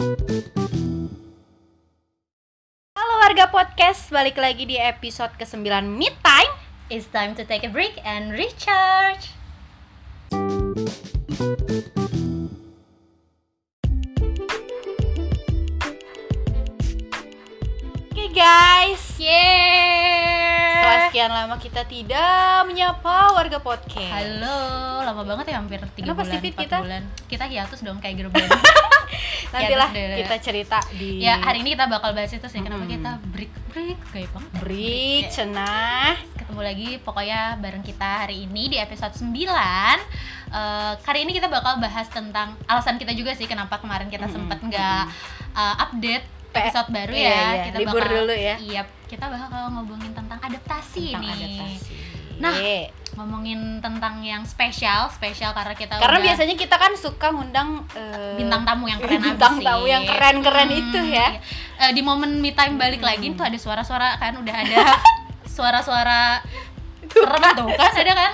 Halo warga podcast, balik lagi di episode ke-9 Mid Time. It's time to take a break and recharge. Oke guys, setelah Yeah. sekian lama kita tidak menyapa warga podcast. Halo, lama banget ya hampir 3 Kenapa bulan, sih, Fit, 4 kita? bulan. Kita hiatus dong kayak gerbong. Nantilah Ya, terus deh. kita cerita di ya, hari ini kita bakal bahas itu sih kenapa kita break break kayak banget. ya. break Ya. cenah. Ketemu lagi pokoknya bareng kita hari ini di episode 9 Eh, Kali ini kita bakal bahas tentang alasan kita juga sih kenapa kemarin kita Mm-mm. sempet nggak uh, update episode baru iya, ya iya. kita Libur bakal dulu ya. Iya, kita bakal ngomongin tentang adaptasi Tentang nih. adaptasi. Nah. Ngomongin tentang yang spesial, spesial karena kita karena udah biasanya kita kan suka ngundang eh, bintang tamu yang keren bintang abis tamu sih. yang keren-keren Hmm, itu ya. iya. Eh, di momen me time balik Hmm. lagi tuh ada suara-suara kan udah ada suara-suara serem tuh kan ada kan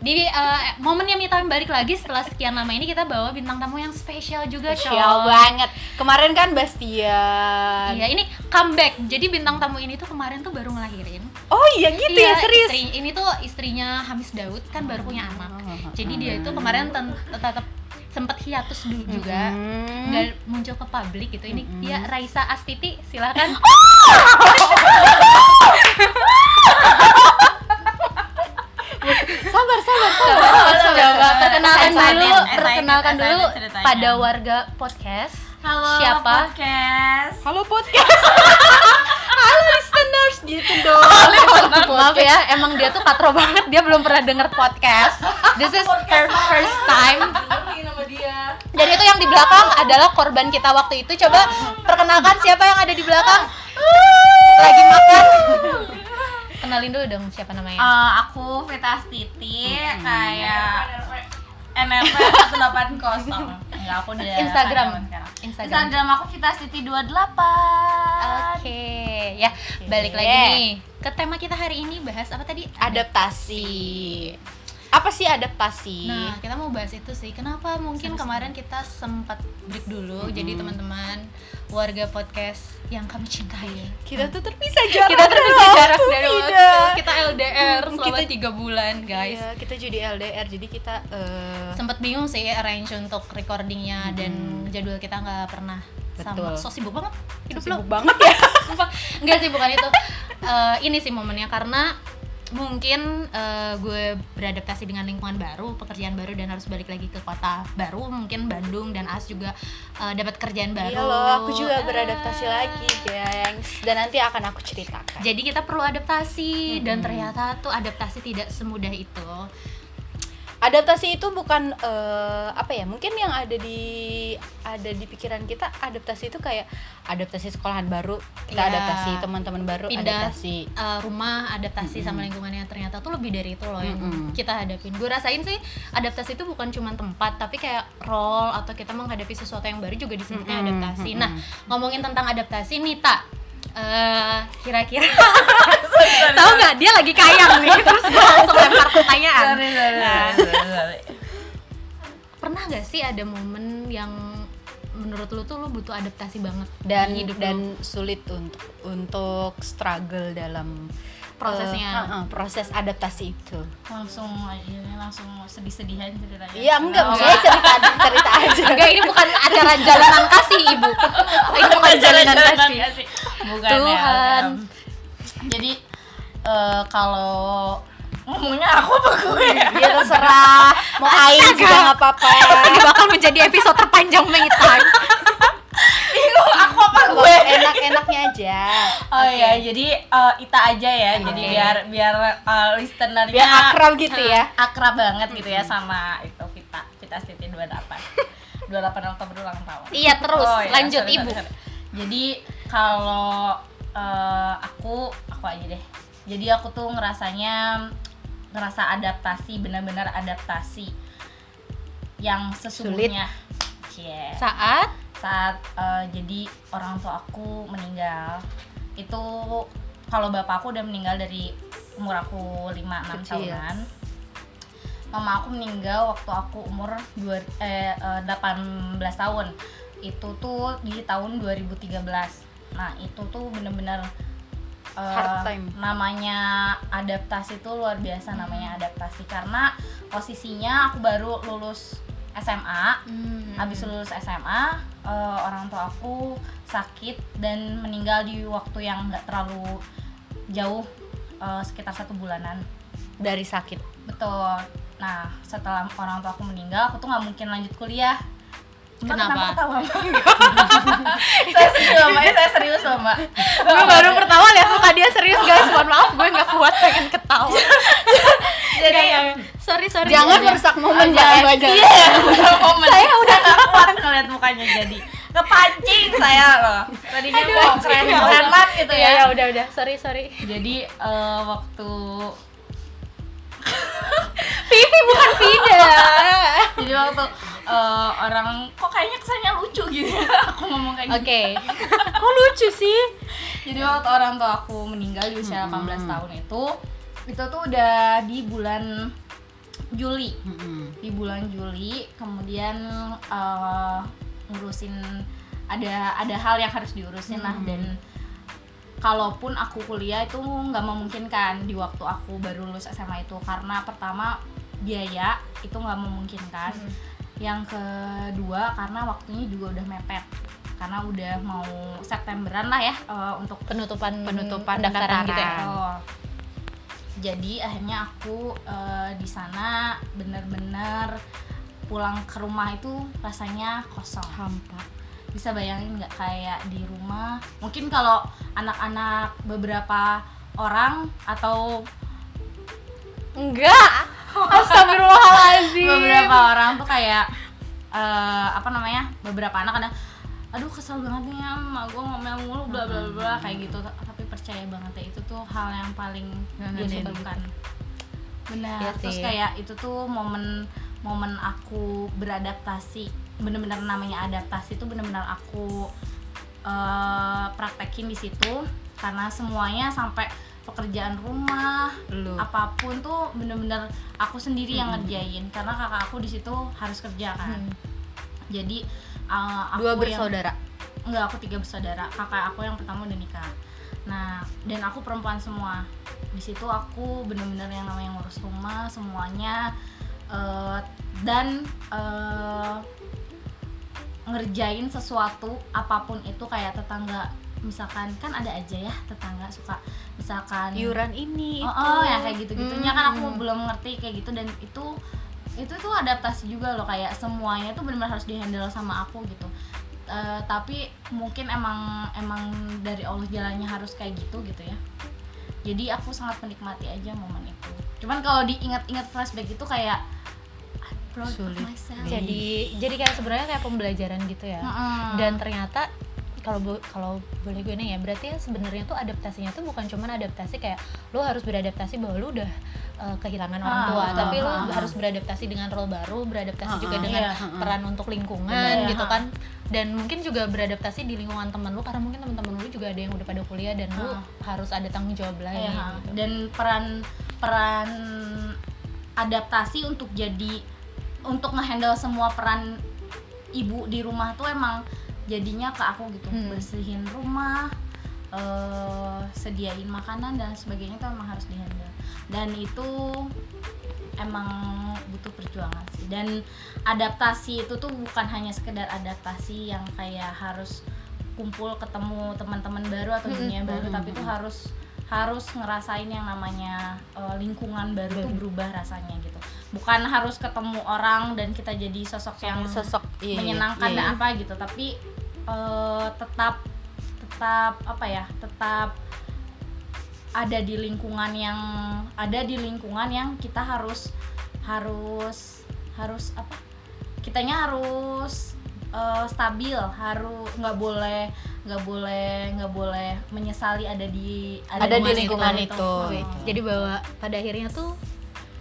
di eh, momennya me time balik lagi setelah sekian lama ini kita bawa bintang tamu yang spesial juga Spesial banget. Kemarin kan Bastian. Iya ini comeback. Jadi bintang tamu ini tuh kemarin tuh baru ngelahirin. Oh iya gitu ya Iya, serius. istri- ini tuh istrinya Hamis Daud kan baru punya anak. Jadi dia itu kemarin tetap sempet hiatus dulu juga. Hmm. nggak muncul ke publik gitu. Ini Mm-mm. dia Raisa Astiti, silakan. sabar sabar sabar. Perkenalkan dulu, perkenalkan dulu pada warga podcast. Halo Siapa? podcast. Halo podcast. Halo listeners gitu dong. Maaf ya, emang dia tuh katro banget, dia belum pernah denger podcast. This is her first time. Dan itu yang di belakang adalah korban kita waktu itu. Coba perkenalkan siapa yang ada di belakang. Lagi makan. Kenalin dulu dong siapa namanya. Eh, aku Vita Astiti kayak NRP 180 Enggak, aku udah Instagram. Instagram. Instagram aku Vita Astiti 28 Oke, ya balik lagi nih ke tema kita hari ini bahas apa tadi? Adaptasi. Apa sih adaptasi? Nah, kita mau bahas itu sih. Kenapa mungkin kemarin kita sempat break dulu. Jadi Mm-mm. teman-teman warga podcast yang kami cintai. kita tuh terpisah jarak. Kita terpisah jarak dari waktu. Kita LDR selama Kita- tiga bulan, guys. Iya, kita jadi LDR jadi kita eh, Sempat bingung sih arrange untuk recordingnya dan Mm-mm. jadwal kita nggak pernah sama. Betul. So sibuk banget hidup lo. sibuk banget ya. Enggak sih bukan itu. Eh, ini sih momennya karena mungkin eh, gue beradaptasi dengan lingkungan baru, pekerjaan baru dan harus balik lagi ke kota baru, mungkin Bandung dan As juga eh, dapat kerjaan baru. Iya loh, aku juga beradaptasi Ah. lagi, gengs. Dan nanti akan aku ceritakan. Jadi kita perlu adaptasi dan Mm-mm. ternyata tuh adaptasi tidak semudah itu. Adaptasi itu bukan eh, apa ya mungkin yang ada di ada di pikiran kita adaptasi itu kayak adaptasi sekolahan baru kita Iya. adaptasi teman-teman baru Pindah. adaptasi Eh, rumah adaptasi sama Mm-mm. lingkungannya ternyata tuh lebih dari itu loh yang Mm-mm. kita hadapin. Gue rasain sih adaptasi itu bukan cuma tempat tapi kayak role atau kita menghadapi sesuatu yang baru juga disebutnya Mm-mm, adaptasi. mm-mm. Nah, ngomongin tentang adaptasi nih tak eh kira-kira. Tahu nggak dia lagi kayang nih. terus gue langsung lempar pertanyaan. Sorry, sorry, Nah. sorry, pernah nggak sih ada momen yang menurut lu tuh lu butuh adaptasi banget dan hidup dan lu? sulit untuk untuk struggle dalam Prosesnya. eh, uh-uh, proses adaptasi. Itu Langsung aja, langsung sedih-sedihan ceritanya. Iya enggak Oh, maksudnya cerita cerita aja. Enggak ini bukan acara jalanan kasih ibu. Ini bukan jalanan kasih. kasih. Bukan Tuhan. ya. Jadi eh, kalau ngomongnya aku apa gue? Ya? terserah. Mau aing juga nggak apa-apa. Ini bakal menjadi episode terpanjang me aku apa gue? enak-enaknya aja. Oh iya, jadi eh, Ita aja ya. Jadi Oke. biar biar uh, listenernya biar akrab gitu ya. Akrab banget gitu ya sama itu Vita Vita Siti 28 28 Oktober ulang tahun. Iya terus. Oh, iya, lanjut sorry, ibu. sorry, sorry. jadi kalau eh, aku aku aja deh. Jadi aku tuh ngerasanya ngerasa adaptasi benar-benar adaptasi yang sesungguhnya. Cie. saat saat eh, jadi orang tua aku meninggal itu kalau bapak aku udah meninggal dari umur aku 5-6 Kecil. tahunan. Mama aku meninggal waktu aku umur dua, eh, eh, 18 tahun. Itu tuh di tahun 2013 nah itu tuh bener-bener eh, time. namanya adaptasi tuh luar biasa namanya adaptasi. Karena posisinya aku baru lulus SMA Hmm. habis lulus SMA eh, orang tua aku sakit dan meninggal di waktu yang nggak terlalu jauh eh, sekitar satu bulanan. Dari sakit. Betul. Nah setelah orang tua aku meninggal aku tuh nggak mungkin lanjut kuliah. Mbak, Kenapa? ketawa saya serius loh mbak, saya serius loh mbak. Gue baru pertama lihat muka dia serius guys. Mohon maaf gue nggak kuat pengen ketawa jadi sorry sorry jangan Iya. merusak momen jangan baca Iya, momen. Saya udah kuat ngeliat mukanya jadi kepancing saya loh. Tadinya mau keren kerenan gitu ya ya. ya. udah udah. Sorry sorry. Jadi eh, waktu Vivi bukan Vida. Jadi waktu eh, orang kok kayaknya kesannya lucu? gitu. Ya aku ngomong kayak gitu. oke kok lucu sih? Jadi waktu orang tua aku meninggal di usia 18 tahun itu itu tuh udah di bulan Juli. di bulan Juli kemudian eh, ngurusin ada ada hal yang harus diurusin lah. Dan kalaupun aku kuliah itu nggak memungkinkan di waktu aku baru lulus SMA itu. Karena pertama biaya itu nggak memungkinkan. Yang kedua karena waktunya juga udah mepet. Karena udah mau Septemberan lah ya eh, untuk penutupan Penutupan pendaftaran gitu ya. Oh. Jadi akhirnya aku eh, di sana bener-bener pulang ke rumah itu rasanya kosong. hampa Bisa bayangin nggak kayak di rumah? Mungkin kalau anak-anak beberapa orang atau enggak astagfirullahaladzim beberapa orang tuh kayak eh, apa namanya? Beberapa anak kadang aduh kesel banget nih ya emak gue ngomel mulu bla bla bla bla," kayak gitu tapi percaya banget ya itu tuh hal yang paling dia Ngangenin. sebabkan benar Iya terus sih. kayak itu tuh momen momen aku beradaptasi bener-bener namanya adaptasi tuh bener-bener aku eh, praktekin di situ karena semuanya sampai pekerjaan rumah lu apa pun tuh bener-bener aku sendiri yang ngerjain karena kakak aku di situ harus kerja kan Hmm. jadi uh, aku dua yang- bersaudara? Enggak aku tiga bersaudara. Kakak aku yang pertama udah nikah. Nah dan aku perempuan semua. Di situ aku bener-bener yang namanya ngurus rumah semuanya eh, dan eh, ngerjain sesuatu apa pun itu kayak tetangga. Misalkan kan ada aja ya tetangga suka misalkan iuran ini oh, itu oh ya kayak gitu gitunya kan aku Hmm. belum ngerti kayak gitu dan itu itu tuh adaptasi juga loh kayak semuanya tuh benar-benar harus dihandle sama aku gitu Eh, tapi mungkin emang emang dari Allah jalannya harus kayak gitu gitu ya jadi aku sangat menikmati aja momen itu cuman kalau diingat-ingat flashback itu kayak Sulit. jadi jadi kayak sebenarnya kayak pembelajaran gitu ya Mm-mm. dan ternyata kalau kalau boleh gue nih ya berarti ya sebenarnya tuh adaptasinya tuh bukan cuman adaptasi kayak lo harus beradaptasi bahwa lo udah uh, kehilangan orang Ah, tua ah, tapi lo ah, ah. harus beradaptasi dengan role baru beradaptasi Ah, juga ah, dengan iya. peran untuk lingkungan Bener, gitu ah. kan dan mungkin juga beradaptasi di lingkungan teman lo karena mungkin teman-teman lo juga ada yang udah pada kuliah dan lo Ah. harus ada tanggung jawab lagi Iya, gitu. dan peran peran adaptasi untuk jadi untuk ngehandle semua peran ibu di rumah tuh emang jadinya ke aku gitu Hmm. bersihin rumah eh, sediain makanan dan sebagainya tuh emang harus dihandle dan itu emang butuh perjuangan sih dan adaptasi itu tuh bukan hanya sekedar adaptasi yang kayak harus kumpul ketemu teman-teman baru atau Mm-mm. dunia baru Mm-mm. tapi itu harus harus ngerasain yang namanya eh, lingkungan baru tuh Baru. berubah rasanya gitu bukan harus ketemu orang dan kita jadi sosok yang sosok iya, iya, menyenangkan iya, dan iya. apa gitu tapi eh, tetap tetap apa ya tetap ada di lingkungan yang ada di lingkungan yang kita harus harus harus apa kitanya harus eh, stabil harus nggak boleh nggak boleh nggak boleh menyesali ada di Ada di lingkungan itu. Oh. jadi bahwa pada akhirnya tuh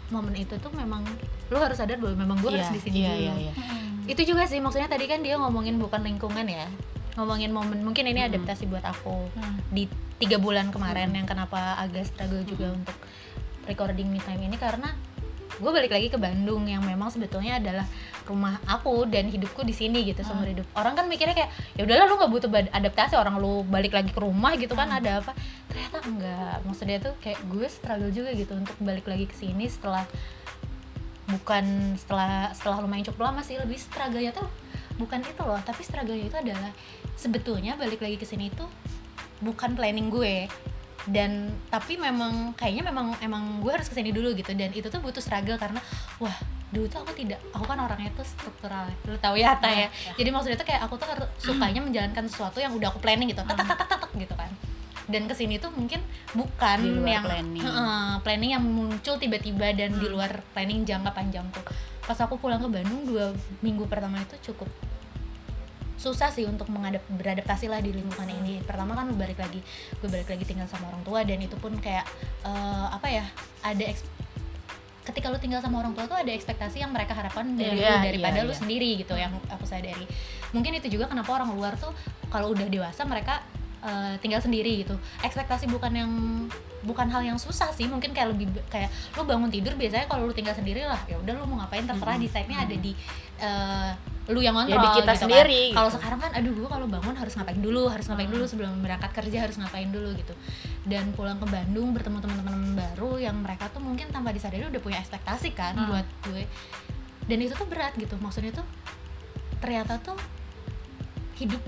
momen itu tuh memang lo harus sadar bahwa memang gue Iya, harus di sini iya, dulu. iya, iya. Hmm. itu juga sih maksudnya tadi kan dia ngomongin bukan lingkungan ya ngomongin momen mungkin ini Hmm. adaptasi buat aku Hmm. di tiga bulan kemarin yang kenapa agak struggle juga untuk recording me time ini karena gue balik lagi ke Bandung yang memang sebetulnya adalah rumah aku dan hidupku di sini gitu seumur hidup. Orang kan mikirnya kayak ya udahlah lu nggak butuh adaptasi orang lu balik lagi ke rumah gitu kan ada apa. Ternyata enggak. Maksudnya tuh kayak gue struggle juga gitu untuk balik lagi ke sini setelah bukan setelah setelah lumayan cukup lama sih lebih struggle-nya tuh bukan itu loh. Tapi struggle-nya itu adalah sebetulnya balik lagi ke sini itu bukan planning gue dan tapi memang kayaknya memang emang gue harus ke sini dulu gitu. Dan itu tuh butuh struggle karena wah dulu tuh aku tidak aku kan orangnya tuh struktural lu tahu ya Ta ya. Jadi maksudnya tuh kayak aku tuh harus sukanya menjalankan sesuatu yang udah aku planning gitu. Tak tak tak tak tak gitu kan. Dan ke sini tuh mungkin bukan Di luar yang planning. Heeh, planning yang muncul tiba-tiba dan di luar planning jangka panjangku. Pas aku pulang ke Bandung dua minggu pertama itu cukup susah sih untuk mengadap beradaptasi lah di lingkungan ini pertama kan balik lagi gue balik lagi tinggal sama orang tua dan itu pun kayak eh, apa ya ada ketika lu tinggal sama orang tua tuh ada ekspektasi yang mereka harapkan dari Iya, lu daripada iya, lu iya. sendiri gitu yang aku sadari mungkin itu juga kenapa orang luar tuh kalau udah dewasa mereka eh, tinggal sendiri gitu ekspektasi bukan yang bukan hal yang susah sih mungkin kayak lebih kayak lu bangun tidur biasanya kalau lu tinggal sendiri lah ya udah lu mau ngapain terserah Mm-mm. decide-nya ada di eh, lu yang Ya, ngontrol di kita gitu kan. sendiri, kalau gitu. sekarang kan aduh gue kalau bangun harus ngapain dulu harus ngapain Hmm. dulu sebelum berangkat kerja harus ngapain dulu gitu dan pulang ke Bandung bertemu teman-teman baru yang mereka tuh mungkin tanpa disadari udah punya ekspektasi kan Hmm. buat gue dan itu tuh berat gitu maksudnya tuh ternyata tuh hidup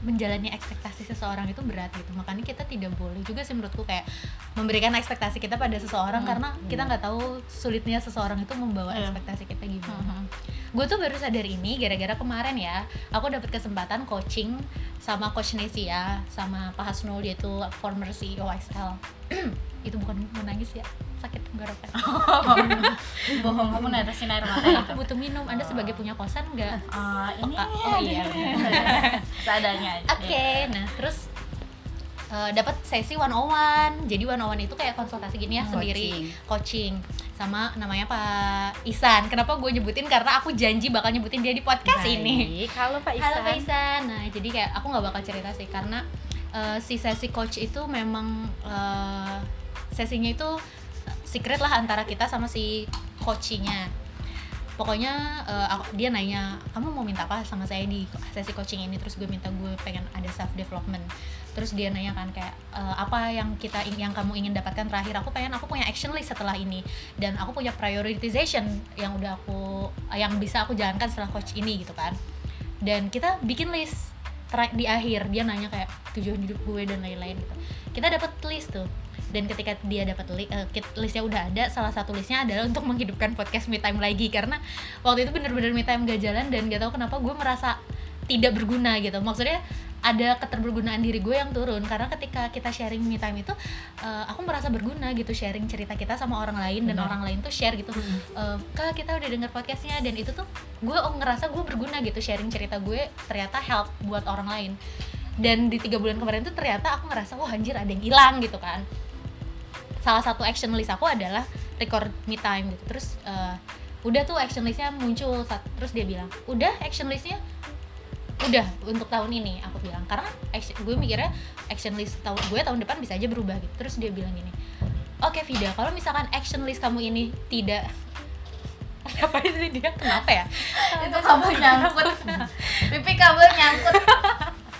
menjalani ekspektasi seseorang itu berat gitu makanya kita tidak boleh juga sih menurutku kayak memberikan ekspektasi kita pada seseorang Hmm, karena kita iya. nggak tahu sulitnya seseorang itu membawa Iya. ekspektasi kita gimana Mhm. gue tuh baru sadar ini gara-gara kemarin ya aku dapat kesempatan coaching sama coach Nesia sama Pak Hasnul yaitu former CEO XL itu bukan menangis ya sakit tenggorokan bohong kamu netesin air mata itu butuh minum anda sebagai punya kosan nggak Ah, ini Oh, oh iya. seadanya aja Oke, nah terus eh, dapat sesi one on one. Jadi one on one itu kayak konsultasi gini ya sendiri, coaching sama namanya Pak Isan. Kenapa gue nyebutin karena aku janji bakal nyebutin dia di podcast ini. Baik. Halo Pak Isan. Halo Pak Isan. Nah, jadi kayak aku nggak bakal cerita sih karena eh, si sesi coach itu memang eh, sesinya itu secret lah antara kita sama si coachingnya. Pokoknya eh, aku- dia nanya, kamu mau minta apa sama saya di sesi coaching ini? Terus gue minta gue pengen ada self development. Terus dia nanya kan kayak eh, apa yang kita yang kamu ingin dapatkan terakhir? Aku pengen aku punya action list setelah ini dan aku punya prioritization yang udah aku yang bisa aku jalankan setelah coach ini gitu kan dan kita bikin list di akhir dia nanya kayak tujuan hidup gue dan lain-lain gitu. Kita dapat list tuh. Dan ketika dia dapat li- kit- listnya udah ada salah satu listnya adalah untuk menghidupkan podcast me time lagi. Karena waktu itu bener-bener me time gak jalan dan gak tahu kenapa gue merasa tidak berguna gitu. Maksudnya ada keterbergunaan diri gue yang turun. Karena ketika kita sharing me time itu eh, aku merasa berguna gitu sharing cerita kita sama orang lain dan Benar. orang lain tuh share gitu. Eh, kak kita udah denger podcastnya. Dan itu tuh gue oh, ngerasa gue berguna gitu sharing cerita gue ternyata help buat orang lain. Dan di tiga bulan kemarin tuh ternyata aku ngerasa wah anjir ada yang hilang gitu kan. Salah satu action list aku adalah record me time gitu. Terus eh, udah tuh action listnya muncul terus dia bilang udah action listnya udah untuk tahun ini aku bilang. Karena action, gue mikirnya action list tahun gue tahun depan bisa aja berubah gitu. Terus dia bilang gini oke Vida kalau misalkan action list kamu ini tidak apa sih dia? Kenapa ya? Itu kabel nyangkut. Pipi kabel nyangkut.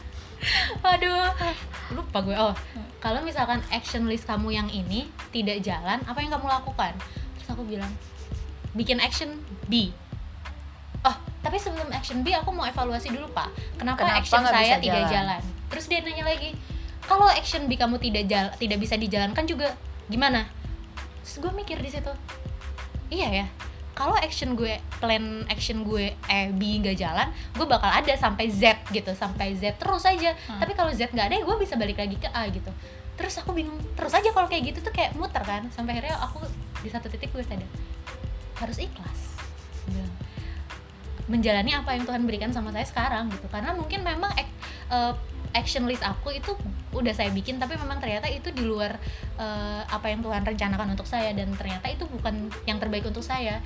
Aduh lupa gue. Oh kalau misalkan action list kamu yang ini tidak jalan apa yang kamu lakukan? Terus aku bilang bikin action B oh tapi sebelum action B aku mau evaluasi dulu pak. Kenapa, Kenapa action saya tidak jalan? jalan? Terus dia nanya lagi kalau action B kamu tidak jal tidak bisa dijalankan juga gimana? Terus gue mikir di situ iya ya kalau action gue plan action gue eh B nggak jalan gue bakal ada sampai Z gitu sampai Z terus aja. Hmm. tapi kalau Z nggak ada gue bisa balik lagi ke A gitu. Terus aku bingung terus aja kalau kayak gitu tuh kayak muter kan sampai akhirnya aku di satu titik gue sadar harus ikhlas. Bilang, menjalani apa yang Tuhan berikan sama saya sekarang gitu. Karena mungkin memang ek- eh, action list aku itu udah saya bikin tapi memang ternyata itu di luar eh, apa yang Tuhan rencanakan untuk saya dan ternyata itu bukan yang terbaik untuk saya.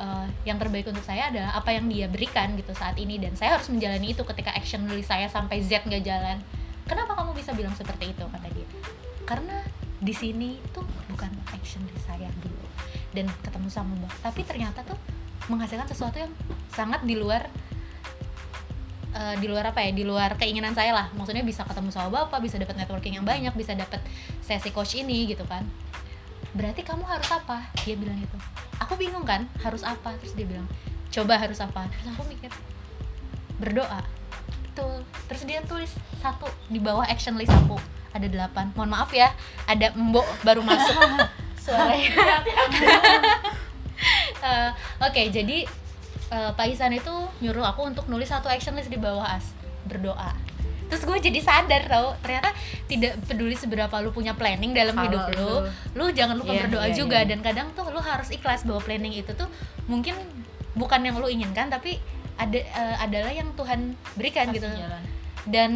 Eh, yang terbaik untuk saya adalah apa yang dia berikan gitu saat ini. Dan saya harus menjalani itu ketika action list saya sampai Z nggak jalan. Kenapa kamu bisa bilang seperti itu kata dia? Karena di sini tuh bukan action list saya dulu dan ketemu sama mbak tapi ternyata tuh menghasilkan sesuatu yang sangat di luar eh, di luar apa ya di luar keinginan saya lah. Maksudnya bisa ketemu sama bapak bisa dapat networking yang banyak bisa dapat sesi coach ini gitu kan. Berarti kamu harus apa? Dia bilang gitu. Aku bingung kan harus apa? Terus dia bilang coba harus apa? Terus aku mikir berdoa. Betul. Terus dia tulis satu di bawah action list aku. Ada delapan. Mohon maaf ya ada mbok baru masuk. Suaranya Eh, oke jadi eh, Pak Isan itu nyuruh aku untuk nulis satu action list di bawah as berdoa terus gue jadi sadar tau ternyata tidak peduli seberapa lu punya planning dalam Kalau hidup lu lu jangan lupa Iya, berdoa iya, juga iya. dan kadang tuh lu harus ikhlas bahwa planning itu tuh mungkin bukan yang lu inginkan tapi ada eh, adalah yang Tuhan berikan Kasih gitu jalan. dan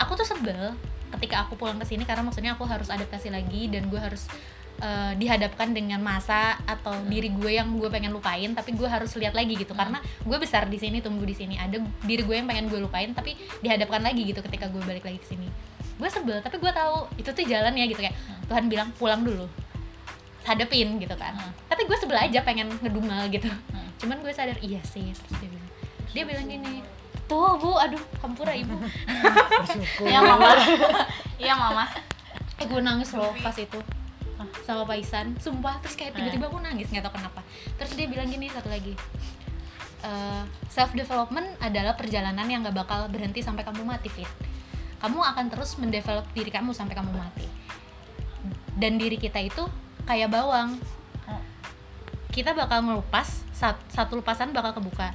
aku tuh sebel ketika aku pulang ke sini karena maksudnya aku harus adaptasi lagi dan gue harus eh, dihadapkan dengan masa atau diri gue yang gue pengen lupain tapi gue harus lihat lagi gitu. Karena gue besar di sini tumbuh di sini. Ada diri gue yang pengen gue lupain tapi dihadapkan lagi gitu ketika gue balik lagi ke sini. Gue sebel tapi gue tahu itu tuh jalan ya gitu. Kayak Tuhan bilang pulang dulu. Hadepin gitu kan. Hmm. tapi gue sebel aja pengen ngedumel gitu. Hmm. cuman gue sadar iya sih terus dia bilang. Dia bilang gini tuh bu aduh kampura ibu. Iya mama. Iya mama. eh gue nangis loh pas itu sama Pak Isan sumpah terus kayak Eh. tiba-tiba aku nangis nggak tahu kenapa. Terus dia bilang gini satu lagi. Self development adalah perjalanan yang gak bakal berhenti sampai kamu mati fit. Kamu akan terus mendevelop diri kamu sampai kamu mati. Dan diri kita itu kayak bawang. Oh. kita bakal ngelupas sat- satu lupasan bakal kebuka.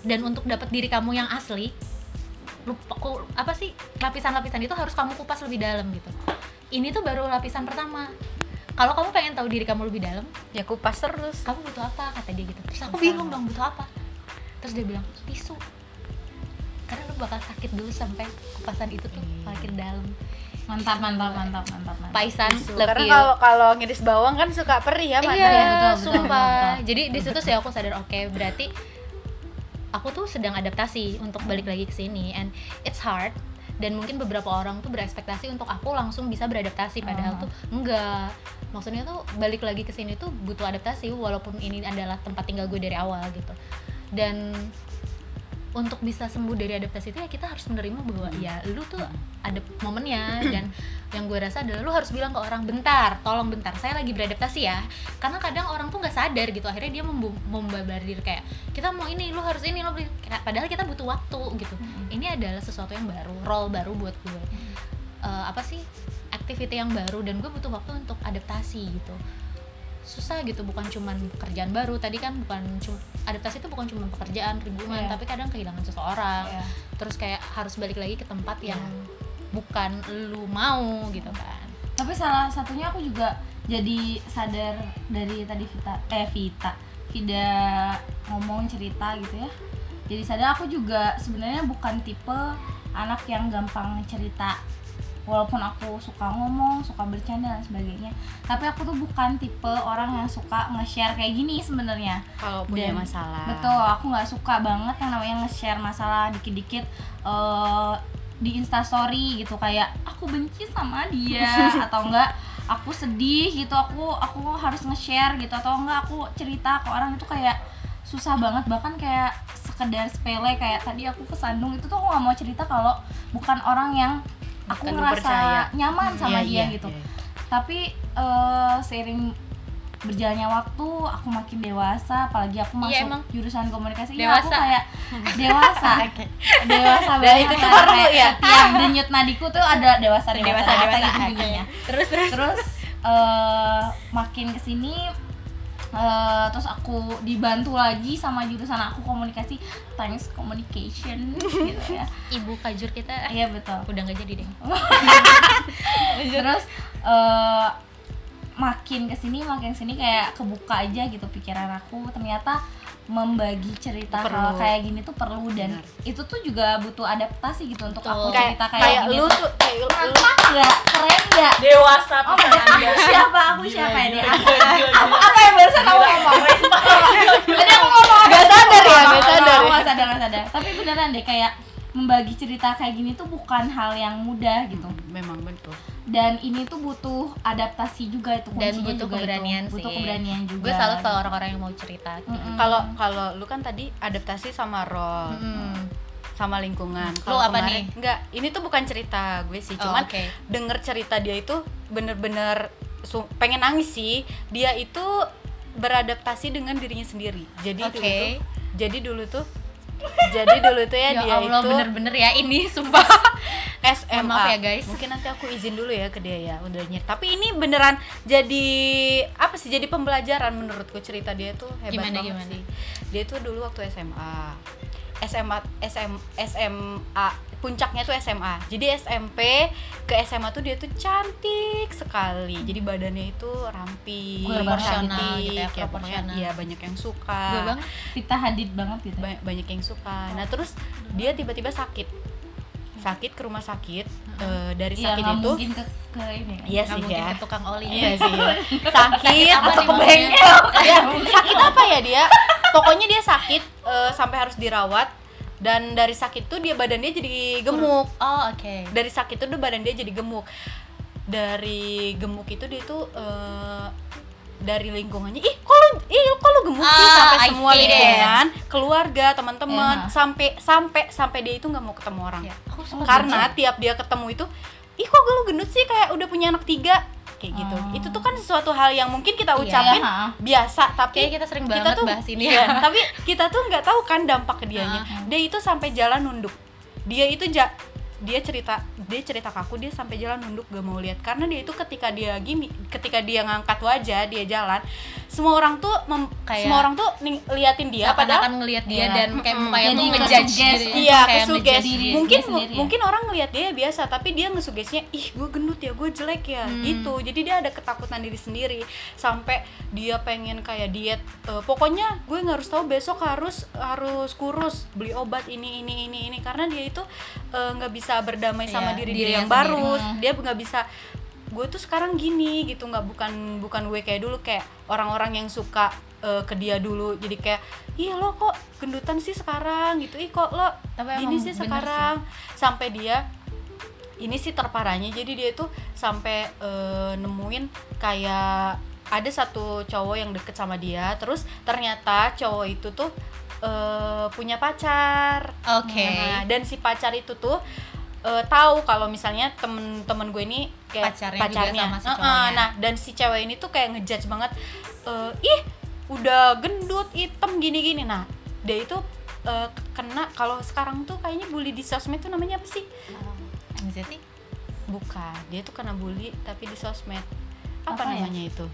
Dan untuk dapat diri kamu yang asli lupa apa sih lapisan-lapisan itu harus kamu kupas lebih dalam gitu. Ini tuh baru lapisan pertama kalau kamu pengen tahu diri kamu lebih dalam ya kupas terus. kamu butuh apa? Kata dia gitu. Terus aku bingung dong butuh apa? Terus dia bilang tisu. Karena lu bakal sakit dulu sampai kupasan itu tuh makin dalam. Mantap mantap mantap mantap mantap. Paisan karena kalau kalau ngiris bawang kan suka perih ya iya, matanya betul, betul, sumpah. betul. jadi di situ sih aku sadar oke berarti aku tuh sedang adaptasi untuk balik lagi ke sini and it's hard dan mungkin beberapa orang tuh berekspektasi untuk aku langsung bisa beradaptasi padahal Hmm. tuh enggak maksudnya tuh balik lagi ke sini tuh butuh adaptasi walaupun ini adalah tempat tinggal gue dari awal gitu dan untuk bisa sembuh dari adaptasi itu ya kita harus menerima bahwa ya lu tuh ada momennya. Dan yang gue rasa adalah lu harus bilang ke orang bentar tolong bentar saya lagi beradaptasi ya. Karena kadang orang tuh nggak sadar gitu akhirnya dia membabadir kayak kita mau ini lu harus ini lu padahal kita butuh waktu gitu. Ini adalah sesuatu yang baru role baru buat gue. Eh, apa sih activity yang baru dan gue butuh waktu untuk adaptasi gitu susah gitu bukan cuman pekerjaan baru tadi kan bukan cuma adaptasi itu bukan cuma pekerjaan hubungan Iya. tapi kadang kehilangan seseorang Iya. terus kayak harus balik lagi ke tempat yang bukan lu mau gitu kan Tapi salah satunya aku juga jadi sadar dari tadi Vita eh Vita Vida ngomong cerita gitu ya. Jadi sadar aku juga sebenarnya bukan tipe anak yang gampang cerita walaupun aku suka ngomong, suka bercanda dan sebagainya. Tapi aku tuh bukan tipe orang yang suka nge-share kayak gini sebenarnya. kalau punya Dan- masalah. Betul, aku nggak suka banget yang namanya nge-share masalah dikit-dikit eh, di instastory gitu. Kayak aku benci sama dia atau enggak aku sedih gitu. Aku aku harus nge-share gitu. Atau enggak aku cerita ke orang itu kayak susah banget. Bahkan kayak sekedar sepele kayak tadi aku ke Sandung itu tuh aku nggak mau cerita kalau bukan orang yang aku lu ngerasa percaya. nyaman sama Iya, dia iya, gitu iya. tapi eh, seiring berjalannya waktu aku makin dewasa apalagi aku masuk Iya, emang. jurusan komunikasi ya aku Dewasa. kayak dewasa dewasa banget itu perlu ya? tiap denyut nadiku tuh ada dewasa dewasa Dewasa, dewasa, dewasa, gitu bunyinya terus terus terus eh, makin ke sini eh, terus aku dibantu lagi sama jurusan aku komunikasi thanks communication gitu ya. Ibu kajur kita. Iya betul. Udah nggak jadi deh. Terus eh, makin ke sini makin ke sini kayak kebuka aja gitu pikiran aku. Ternyata membagi cerita Perlu. hal kayak gini tuh perlu dan Benar. itu tuh juga butuh adaptasi gitu untuk Betul. aku kayak cerita kayak, kayak, gini lu tuh. tuh kayak lu, mantap nggak? Keren nggak? Dewasa oh my God, aku siapa aku? Siapa Gila, ini? gila, aku, gila, gila, aku gila. apa yang barusan aku ngomong? Tadi aku ngomong Nggak sadar ya, Ngomong, sadar ya. nggak sadar nggak sadar. Tapi beneran deh kayak membagi cerita kayak gini tuh bukan hal yang mudah gitu. Memang betul dan ini tuh butuh adaptasi juga itu Dan kuncinya butuh juga itu. keberanian butuh sih. keberanian juga gue salut kalau orang-orang yang mau cerita kalau kalau lu kan tadi adaptasi sama role Mm-mm. sama lingkungan Lu Kalau apa kemarin- nih? enggak ini tuh bukan cerita gue sih Oh, cuman oke. denger cerita dia itu bener-bener pengen nangis sih dia itu beradaptasi dengan dirinya sendiri jadi dulu Oke. tuh jadi dulu tuh jadi dulu tuh ya, ya dia Allah itu bener-bener ya ini sumpah. SMA Maaf ya, guys. mungkin nanti aku izin dulu ya ke dia ya udah nyet. Tapi ini beneran jadi apa sih jadi pembelajaran menurutku cerita dia tuh hebat Gimana, banget gimana? sih. Dia tuh dulu waktu SMA SMA SM, SMA puncaknya tuh SMA jadi SMP ke SMA tuh dia tuh cantik sekali. Jadi badannya itu ramping Proporsional gitu ya, pokoknya proporsional. iya banyak yang suka. Gue bang kita hadid banget gitu Ba- banyak yang suka. Nah terus dia tiba-tiba sakit sakit ke rumah sakit Eh, dari Iya, sakit itu mungkin ke, ke ini kan? iya sih ya ke tukang oli. Iya sih. Ya. sakit apa atau ke bengkel ya sakit apa ya dia? Pokoknya dia sakit eh, sampai harus dirawat. Dan dari sakit tuh dia badannya jadi gemuk. Oh oke. Dari sakit tuh badan dia jadi gemuk. Dari gemuk itu dia tuh eh, dari lingkungannya. Ih kok lu ih kok lu gemuk sih? Ah, sampai I semua lingkungan keluarga teman-teman Iya. sampai sampai sampai dia itu nggak mau ketemu orang ya aku suka karena tiap dia ketemu itu ih kok lu gendut sih kayak udah punya anak tiga kayak gitu Oh. itu tuh kan sesuatu hal yang mungkin kita Iya. ucapin Iya, ha. biasa tapi Kayaknya kita sering kita banget tuh bahas ini iya, ya. tapi kita tuh nggak tahu kan dampak ke dianya Ah. dia itu sampai jalan nunduk dia itu ja dia cerita dia cerita ke aku dia sampai jalan nunduk gak mau lihat karena dia itu ketika dia gini ketika dia ngangkat wajah dia jalan semua orang tuh mem- Kayak semua orang tuh ning- liatin dia padahal akan ngelihat dia Iya. dan kayak mukanya tuh Jadi ngejudge gitu Iya, Kayak kesuges. Mungkin sendiri ya? mungkin orang ngelihat dia biasa, tapi dia ngesugesnya, ih gue gendut ya, gue jelek ya, Hmm. gitu. Jadi dia ada ketakutan diri sendiri, sampai dia pengen kayak diet. Eh, pokoknya gue nggak harus tahu besok harus harus kurus, beli obat ini ini ini ini, karena dia itu eh, nggak bisa berdamai sama Iya, diri dia yang sendiri. baru. Dia nggak bisa gue tuh sekarang gini gitu. Nggak bukan bukan gue kayak dulu. Kayak orang-orang yang suka eh, ke dia dulu. Jadi kayak iya lo kok gendutan sih sekarang? Gitu. Ih kok lo Tapi gini sih. sekarang? Sampai dia ini sih terparahnya. Jadi dia tuh sampai eh, nemuin kayak ada satu cowok yang deket sama dia. Terus ternyata cowok itu tuh eh, punya pacar. Oke. Nah, dan si pacar itu tuh eh, tahu kalau misalnya temen-temen gue ini kayak Pacarnya juga sama si Heeh, cowoknya. nah dan si cewek ini tuh kayak ngejudge banget eh, ih udah gendut hitam gini-gini nah dia itu eh, kena kalau sekarang tuh kayaknya bully di sosmed tuh namanya apa sih Anxiety? bukan dia tuh kena bully tapi di sosmed apa, Apa ya? namanya itu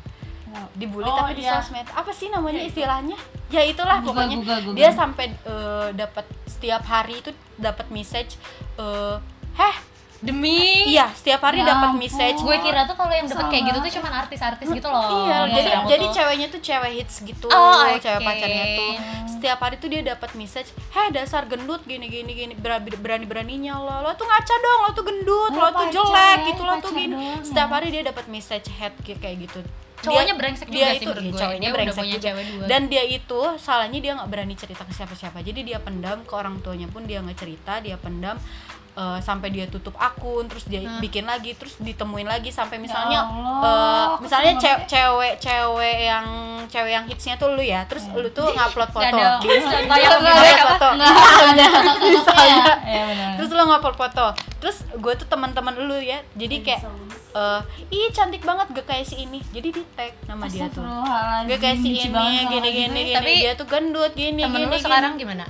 dibully Oh, tapi di iya. sosmed apa sih namanya Ya, itu. istilahnya ya itulah Google, pokoknya Google, Google. dia sampai eh, dapat setiap hari itu dapat message eh heh Demi iya setiap hari Ya dapat message gue kira tuh kalau yang dapet kayak gitu tuh cuman artis-artis gitu loh. iya jadi jadi ceweknya tuh cewek hits gitu Oh, oke. cewek pacarnya tuh setiap hari tuh dia dapat message heh dasar gendut gini gini gini berani beraninya lo lo tuh ngaca dong lo tuh gendut lo, Lo tuh pacar, jelek gitu lo tuh gini setiap hari dia dapat message head kayak gitu cowoknya Dia- brengsek dia juga sih itu menurut iya, gue. cowoknya Dia udah brengsek punya juga. cewek dua. dan dia itu salahnya dia nggak berani cerita ke siapa-siapa jadi dia pendam ke orang tuanya pun dia nggak cerita dia pendam eh, sampai dia tutup akun terus dia Hah? bikin lagi terus ditemuin lagi sampai misalnya Allah, eh, aku misalnya seneng ce- banget. cewek-cewek yang cewek yang hitsnya tuh lu ya terus lu tuh ngupload foto. ada di foto. Iya, iya benar. terus lu ngupload foto. Terus gue tuh teman-teman lu ya jadi kayak eh ih cantik banget gak kayak si ini. Jadi di tag nama dia tuh. Gak kayak si ini gini dia. gini gini. Tapi dia tuh gendut gini Temen gini lu gini. sekarang gimana?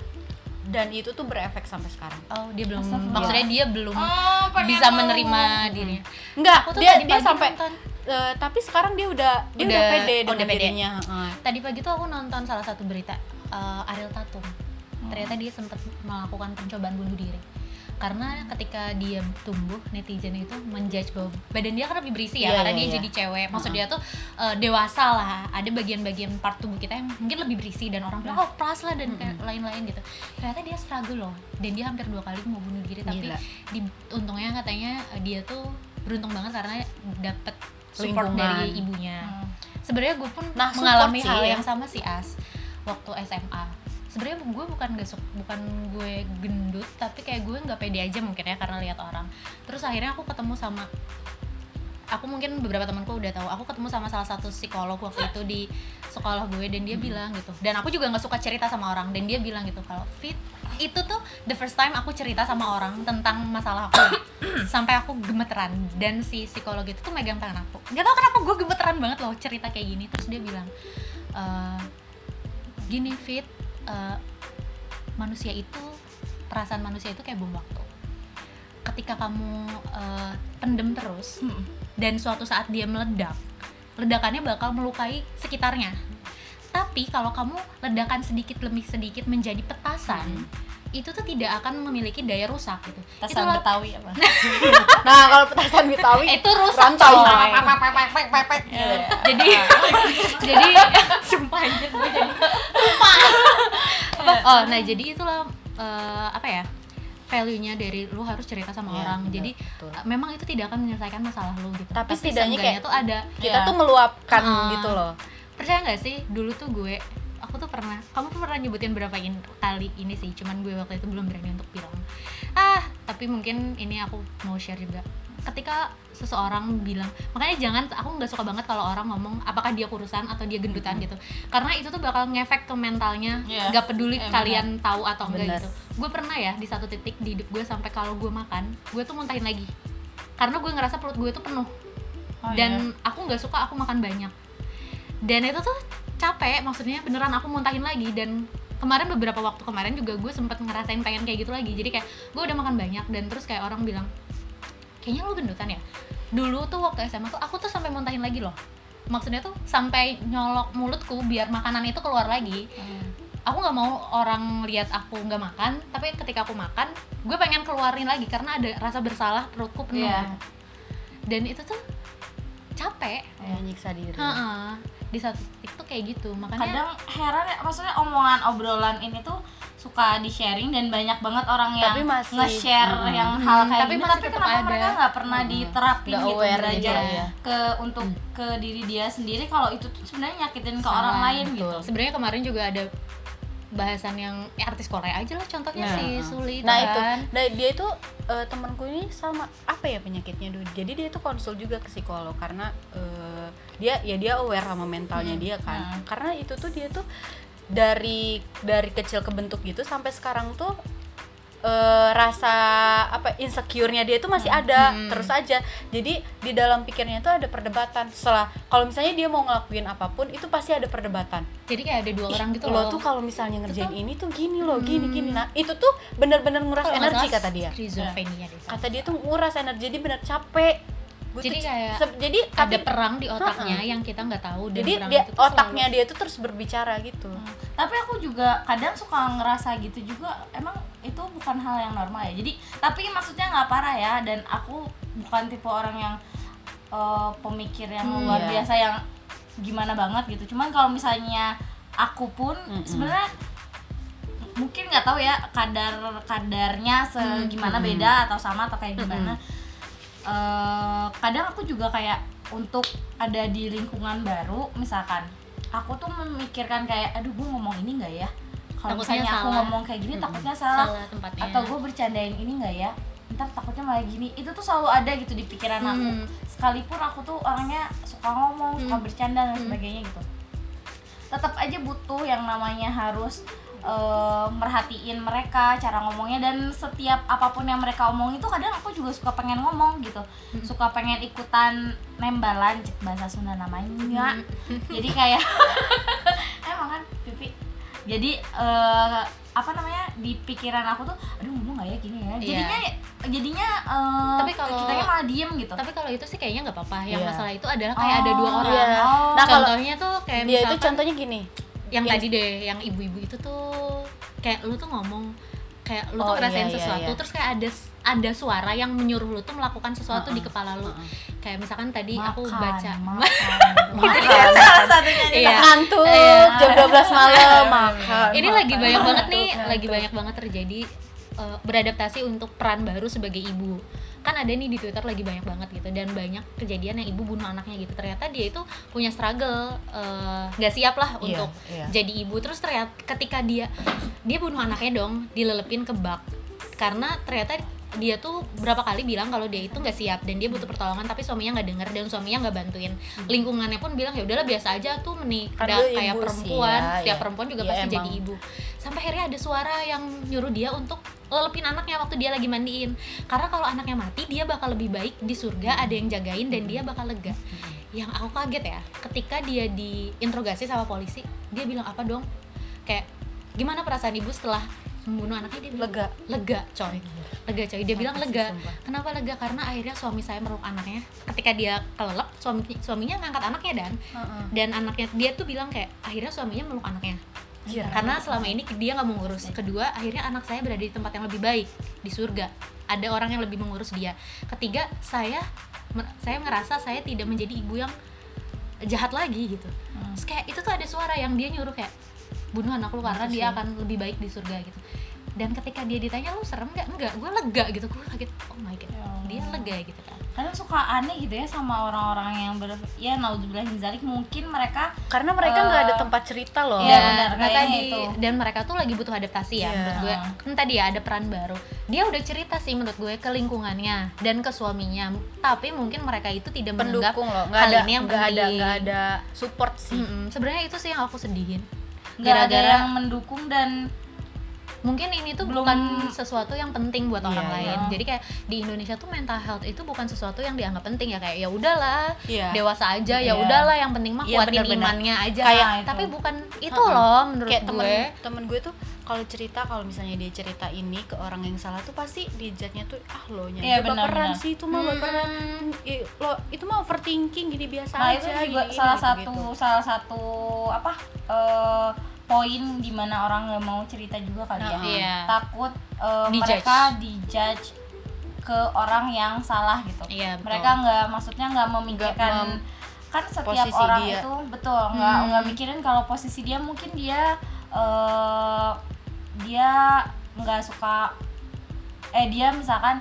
Dan itu tuh berefek sampai sekarang Oh, dia belum maksudnya dia belum Oh, bisa tahu. menerima dirinya. enggak Aku tuh dia tadi dia sampai nonton. eh, tapi sekarang dia udah dia udah, Udah- pede oh, dengan udah pede. dirinya heeh. Tadi pagi tuh aku nonton salah satu berita eh, Ariel Tatum. Hmm. Ternyata dia sempat melakukan percobaan bunuh diri. Karena ketika dia tumbuh, netizen itu menjudge bahwa badan dia kan lebih berisi ya, Iya, karena iya, dia iya. jadi cewek. Maksud Heeh. dia tuh eh, dewasa lah. Ada bagian-bagian part tubuh kita yang mungkin lebih berisi dan orang bilang oh plus lah dan kayak lain-lain gitu. Ternyata dia struggle loh. Dan dia hampir dua kali mau bunuh diri, tapi di, untungnya katanya eh, dia tuh beruntung banget karena dapet support Lingkungan. dari ibunya Hmm. sebenarnya gue pun Nah, mengalami hal sih, ya. yang sama sih as waktu SMA sebenarnya gue bukan gak suka bukan gue gendut tapi kayak gue nggak pede aja mungkin ya karena lihat orang. Terus akhirnya aku ketemu sama aku mungkin beberapa temanku udah tahu aku ketemu sama salah satu psikolog waktu itu di sekolah gue dan dia bilang gitu. Dan aku juga nggak suka cerita sama orang dan dia bilang gitu kalau fit itu tuh the first time aku cerita sama orang tentang masalah aku. Sampai aku gemeteran dan si psikolog itu tuh megang tangan aku. Nggak tahu kenapa gue gemeteran banget loh cerita kayak gini. Terus dia bilang "Eh, gini fit eh, manusia itu perasaan manusia itu kayak bom waktu. Ketika kamu eh, pendem terus dan suatu saat dia meledak ledakannya bakal melukai sekitarnya. Tapi kalau kamu ledakan sedikit demi sedikit menjadi petasan itu tuh tidak akan memiliki daya rusak gitu Tasan Itulah- Betawi apa? Nah, kalau petasan Betawi itu rusak rantai. coy. Iya. jadi jadi sumpah anjir gue jadi Apa? oh nah jadi itulah eh, apa ya value nya dari lu harus cerita sama Iya, orang betul, jadi betul. eh, memang itu tidak akan menyelesaikan masalah lu gitu Tapi setidaknya seenggaknya kayak- tuh ada Kita Iya. tuh meluapkan Ah. gitu loh. percaya nggak sih dulu tuh gue aku tuh pernah kamu tuh pernah nyebutin berapa in- kali ini sih cuman gue waktu itu belum berani untuk bilang. Ah tapi mungkin ini aku mau share juga. Ketika seseorang bilang makanya jangan aku nggak suka banget kalau orang ngomong apakah dia kurusan atau dia gendutan? Gitu. Karena itu tuh bakal ngefek ke mentalnya Iya. nggak peduli Eh, kalian tahu atau enggak Bener. gitu. Gue pernah ya di satu titik di hidup gue sampai kalau gue makan gue tuh muntahin lagi. Karena gue ngerasa perut gue tuh penuh. Oh, dan aku nggak suka aku makan banyak. Dan itu tuh capek maksudnya beneran aku muntahin lagi dan kemarin beberapa waktu kemarin juga gue sempet ngerasain pengen kayak gitu lagi jadi kayak gue udah makan banyak dan terus kayak orang bilang kayaknya lu gendutan ya dulu tuh waktu SMA tuh aku tuh sampai muntahin lagi loh maksudnya tuh sampai nyolok mulutku biar makanan itu keluar lagi Hmm. aku nggak mau orang lihat aku nggak makan tapi ketika aku makan gue pengen keluarin lagi karena ada rasa bersalah perutku penuh Iya. dan itu tuh capek Kayak nyiksa diri. Heeh. Di satu titik tuh kayak gitu makanya kadang heran ya maksudnya omongan obrolan ini tuh suka di sharing dan banyak banget orang yang Tapi masih- nge-share Mm. yang hal Hmm, kayak tapi gini masih tapi kenapa ada. mereka nggak pernah Mm. diterapin gitu belajar gitu ya. ke untuk ke diri dia sendiri kalau itu tuh sebenarnya nyakitin ke Sama, orang lain betul. gitu sebenarnya kemarin juga ada bahasan yang ya, artis Korea aja lah contohnya Nah, si Suli Nah itu, kan. nah, dia itu eh, temanku ini sama apa ya penyakitnya dulu. Jadi dia tuh konsul juga ke psikolog karena eh, dia ya dia aware sama mentalnya Hmm. dia kan. Hmm. Karena itu tuh dia tuh dari dari kecil kebentuk gitu sampai sekarang tuh eh, rasa apa insecure-nya dia tuh masih ada Hmm. terus aja. Jadi di dalam pikirnya tuh ada perdebatan. Setelah kalau misalnya dia mau ngelakuin apa pun itu pasti ada perdebatan. jadi kayak ada dua Ih, orang gitu lo loh tuh kalau misalnya ngerjain tuh- ini tuh gini loh, gini Hmm. gini. Nah, itu tuh bener-bener nguras energi kata dia. Kata dia tuh nguras energi, jadi bener capek. Gua Jadi tuh kayak jadi ada tapi- perang di otaknya yang kita nggak tahu dan jadi dia itu otaknya selalu- dia tuh terus berbicara gitu. Hmm. tapi aku juga kadang suka ngerasa gitu juga emang itu bukan hal yang normal ya jadi tapi maksudnya nggak parah ya dan aku bukan tipe orang yang eh, pemikir yang Hmm, luar iya. biasa yang gimana banget gitu cuman kalau misalnya aku pun Mm-mm. sebenarnya mungkin nggak tahu ya kadar kadarnya segimana Mm-mm. beda atau sama atau kayak gimana Eh, kadang aku juga kayak untuk ada di lingkungan baru misalkan aku tuh memikirkan kayak aduh gue ngomong ini nggak ya kalau misalnya aku salah. ngomong kayak gini Mm-mm. takutnya salah, salah tempatnya atau gue bercandain ini nggak ya ntar takutnya malah gini itu tuh selalu ada gitu di pikiran aku Hmm. sekalipun aku tuh orangnya suka ngomong suka Hmm. bercanda dan Hmm. sebagainya gitu tetap aja butuh yang namanya harus eh, merhatiin mereka cara ngomongnya dan setiap apa pun yang mereka omong itu kadang aku juga suka pengen ngomong gitu Hmm. suka pengen ikutan nembalan bahasa Sunda namanya Hmm. jadi kayak emang kan pipi jadi eh, apa namanya di pikiran aku tuh aduh ngomong nggak ya gini ya Iya. jadinya jadinya eh, Tapi kalau- kitanya malah diem gitu tapi kalau itu sih kayaknya nggak apa-apa yang Iya. masalah itu adalah kayak ada dua Oh, orang Iya. oh. Nah, kalau contohnya tuh kayak dia itu contohnya gini. yang yang- tadi deh yang ibu-ibu itu tuh kayak lu tuh ngomong kayak lu Oh, tuh ngerasain iya, iya, sesuatu iya. terus kayak ada ada suara yang menyuruh lu tuh melakukan sesuatu di Heeh. kepala lu Heeh. kayak misalkan tadi aku Makan, baca makan, makan. salah satunya nih Iya. Ngantuk Iya. jam 12 malam makan. ini lagi makan. banyak banget nih Ngantuk, lagi banyak banget terjadi eh, beradaptasi untuk peran baru sebagai ibu kan ada nih di Twitter lagi banyak banget gitu dan banyak kejadian yang ibu bunuh anaknya gitu ternyata dia itu punya struggle eh, nggak siap lah Iya, untuk iya. jadi ibu terus ternyata ketika dia dia bunuh anaknya dong dilelepin ke bak karena ternyata dia tuh berapa kali bilang kalau dia itu nggak siap dan dia butuh pertolongan tapi suaminya nggak denger dan suaminya nggak bantuin. Lingkungannya pun bilang ya udahlah biasa aja tuh menikah Kan kayak ibu sih, perempuan ya, setiap ya. perempuan juga Ya, pasti emang. jadi ibu. Sampai akhirnya ada suara yang nyuruh dia untuk lelepin anaknya waktu dia lagi mandiin. Karena kalau anaknya mati dia bakal lebih baik di surga ada yang jagain dan dia bakal lega. Yang aku kaget ya ketika dia diinterogasi sama polisi dia bilang apa dong? Kayak gimana perasaan ibu setelah membunuh anaknya dia bilang lega lega coy. Lega coy. Dia bilang Sakit sih, lega. sumpah. kenapa lega? Karena akhirnya suami saya meluk anaknya. Ketika dia kelelep suami suaminya ngangkat anaknya dan. Dan anaknya dia tuh bilang kayak akhirnya suaminya meluk anaknya. Iya. karena selama ini dia nggak mengurus. Kedua akhirnya anak saya berada di tempat yang lebih baik di surga. Ada orang yang lebih mengurus dia. Ketiga saya saya ngerasa saya tidak menjadi ibu yang jahat lagi gitu. Hmm. Terus kayak itu tuh ada suara yang dia nyuruh kayak bunuh anak lu karena dia ya. akan lebih baik di surga gitu. Dan ketika dia ditanya lu serem nggak? Enggak gue lega gitu. Gue kaget oh my god Ya dia lega gitu kan. Kadang suka aneh gitu ya sama orang-orang yang ber ya naudzubillah zalik. Mungkin mereka karena mereka nggak ada Eh, tempat cerita loh. Iya, Dan benar, mereka kayaknya di- itu. dan mereka tuh lagi butuh adaptasi ya Iya. menurut gue. Kan tadi ya ada peran baru. Dia udah cerita sih menurut gue ke lingkungannya dan ke suaminya. Tapi mungkin mereka itu tidak menganggap pendukung loh. Nggak hal ada ini yang nggak ada ada support sih. Mm-mm. sebenarnya itu sih yang aku sedihin nggak ada yang mendukung dan mungkin ini tuh Belum- bukan sesuatu yang penting buat Iya, orang lain jadi kayak di Indonesia tuh mental health itu bukan sesuatu yang dianggap penting ya kayak ya udahlah Iya. dewasa aja ya Iya. udahlah yang penting mah Iya, kuatin imannya aja Kayak itu. tapi bukan itu Heeh. loh menurut kayak temen gue temen gue tuh kalau cerita kalau misalnya dia cerita ini ke orang yang salah tuh pasti dijatnya tuh ah lo nya Iya, baperan sih itu mah baperan Hmm. Lo itu mah overthinking gini biasa nah aja itu juga gini, salah gitu, satu gitu. salah satu apa eh, poin di mana orang nggak mau cerita juga kali ya Nah, Iya. takut eh, Dijudge. mereka dijudge ke orang yang salah gitu Iya, betul. mereka nggak maksudnya nggak memikirkan mem- kan setiap posisi orang dia. itu betul nggak Hmm. nggak mikirin kalau posisi dia mungkin dia eh, dia nggak suka eh dia misalkan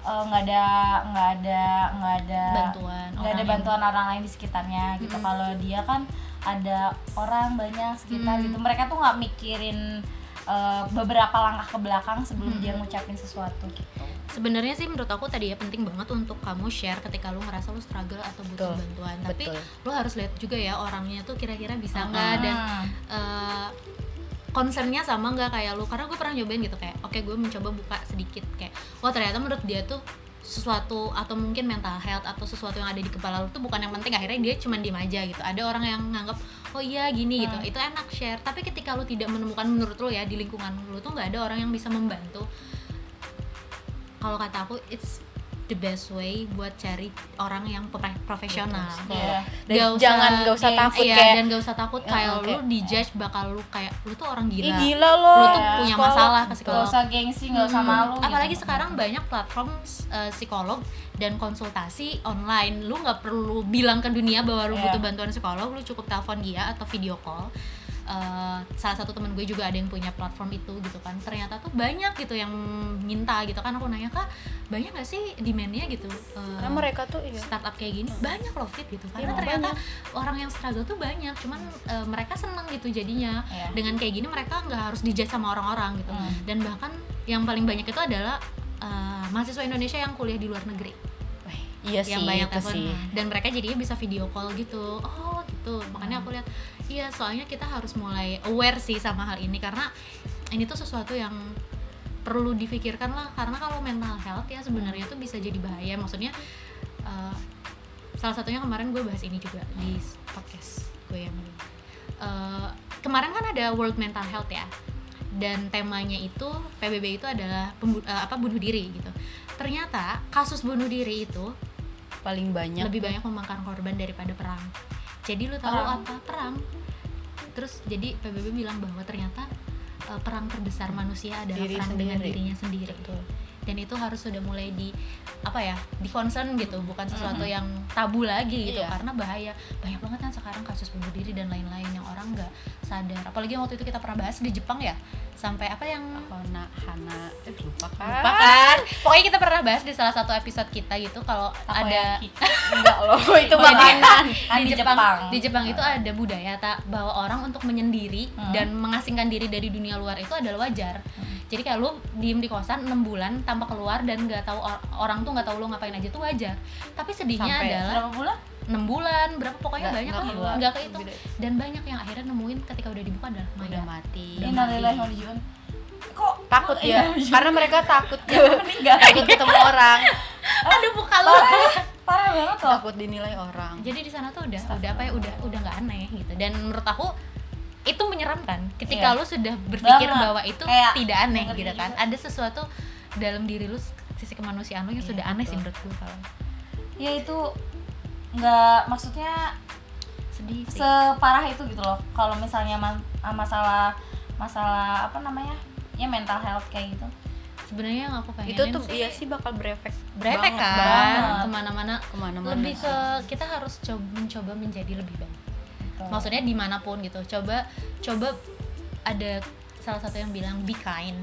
eh, nggak ada nggak ada nggak ada bantuan nggak ada bantuan orang lain di sekitarnya gitu Mm. kalau dia kan ada orang banyak sekitar Mm. gitu mereka tuh nggak mikirin eh, beberapa langkah ke belakang sebelum Mm. dia ngucapin sesuatu gitu sebenarnya sih menurut aku tadi ya penting banget untuk kamu share ketika lu ngerasa lu struggle atau butuh Betul. bantuan tapi Betul. lu harus lihat juga ya orangnya tuh kira-kira bisa nggak Hmm. dan eh, concernnya sama nggak kayak lu karena gue pernah nyobain gitu kayak oke gue mencoba buka sedikit kayak wah ternyata menurut dia tuh sesuatu atau mungkin mental health atau sesuatu yang ada di kepala lu tuh bukan yang penting akhirnya dia cuma diem aja gitu. Ada orang yang nganggap oh iya gini gitu. Hmm. itu enak share. Tapi ketika lu tidak menemukan menurut lu ya di lingkungan lu tuh nggak ada orang yang bisa membantu. Kalau kata aku it's the best way buat cari orang yang profe- profesional Betul. Iya. Dan Nggak usah jangan nggak usah takut iya, kayak dan gak usah takut Ya, kayak oke. lu dijudge bakal lu kayak lu tuh orang Ih, gila, gila lo lu tuh punya Sekolah. masalah ke psikolog usah gengsi nggak usah Hmm. malu apalagi gitu. sekarang banyak platform uh, psikolog dan konsultasi online lu nggak perlu bilang ke dunia bahwa lu Iya. butuh bantuan psikolog lu cukup telepon dia atau video call Uh, salah satu temen gue juga ada yang punya platform itu gitu kan. Ternyata tuh banyak gitu yang minta gitu kan. Aku nanya kak banyak gak sih demandnya gitu Uh, karena mereka tuh iya startup kayak gini? Banyak loh fit gitu. Karena Iya, ternyata orang yang struggle tuh banyak. Cuman uh, mereka seneng gitu jadinya. Iya. dengan kayak gini mereka nggak harus dijudge sama orang-orang gitu. Hmm. dan bahkan yang paling banyak itu adalah uh, mahasiswa Indonesia yang kuliah di luar negeri. Iya yang sih banyak telepon. sih. Dan mereka jadinya bisa video call gitu. Oh gitu. Makanya aku lihat iya soalnya kita harus mulai aware sih sama hal ini. Karena ini tuh sesuatu yang perlu difikirkan lah. Karena kalau mental health ya sebenarnya tuh bisa jadi bahaya. Maksudnya uh, salah satunya kemarin gue bahas ini juga di podcast gue yang uh, kemarin kan ada World Mental Health ya. Dan temanya itu PBB itu adalah pembu- uh, apa bunuh diri gitu. Ternyata kasus bunuh diri itu paling banyak lebih banyak memakan korban daripada perang jadi lu tahu Perang. apa perang terus jadi PBB bilang bahwa ternyata uh, perang terbesar manusia adalah Diri perang dengan sendiri. dirinya sendiri Betul. Dan itu harus sudah mulai di apa ya di concern gitu bukan sesuatu yang tabu lagi gitu. Iya. karena bahaya. Banyak banget kan sekarang kasus bunuh diri dan lain-lain yang orang nggak sadar. Apalagi waktu itu kita pernah bahas di Jepang ya sampai apa yang Hana Hana. Eh lupa kan? Lupa kan? Pokoknya kita pernah bahas di salah satu episode kita gitu kalau ada enggak loh itu makanan Kan di di Jepang, Jepang. di Jepang itu ada budaya tak bahwa orang untuk menyendiri Hmm. dan mengasingkan diri dari dunia luar itu adalah wajar. Jadi kayak lu diem di kosan 6 bulan tanpa keluar dan nggak tahu or- orang tuh nggak tahu lu ngapain aja itu wajar. Tapi sedihnya Sampai adalah berapa bulan 6 bulan berapa pokoknya Nggak- banyak nggak lah keluar. nggak kehitung dan banyak yang akhirnya nemuin ketika udah dibuka adalah udah mayat. mati Udah Innalillahi wa inna ilaihi raji'un. kok takut kok ya iya, karena mereka takut meninggal takut ketemu orang Aduh buka lu. parah banget loh takut dinilai orang Jadi di sana tuh udah udah apa ya udah udah nggak aneh gitu. Dan menurut aku itu menyeramkan ketika Iya. lu sudah berpikir Banget. bahwa itu Kayak tidak aneh gitu kan. juga. Ada sesuatu dalam diri lu sisi kemanusiaan lu yang Iya, sudah aneh sih betul. menurut gue kalau ya itu nggak maksudnya sedih sih. separah itu gitu loh kalau misalnya ma- masalah masalah apa namanya ya mental health kayak gitu Sebenarnya yang aku pengen itu tuh iya sih bakal berefek berefek banget, kan banget. ke mana-mana ke mana-mana lebih sih. ke kita harus coba mencoba menjadi lebih baik Gitu. maksudnya di mana pun gitu coba coba ada salah satu yang bilang be kind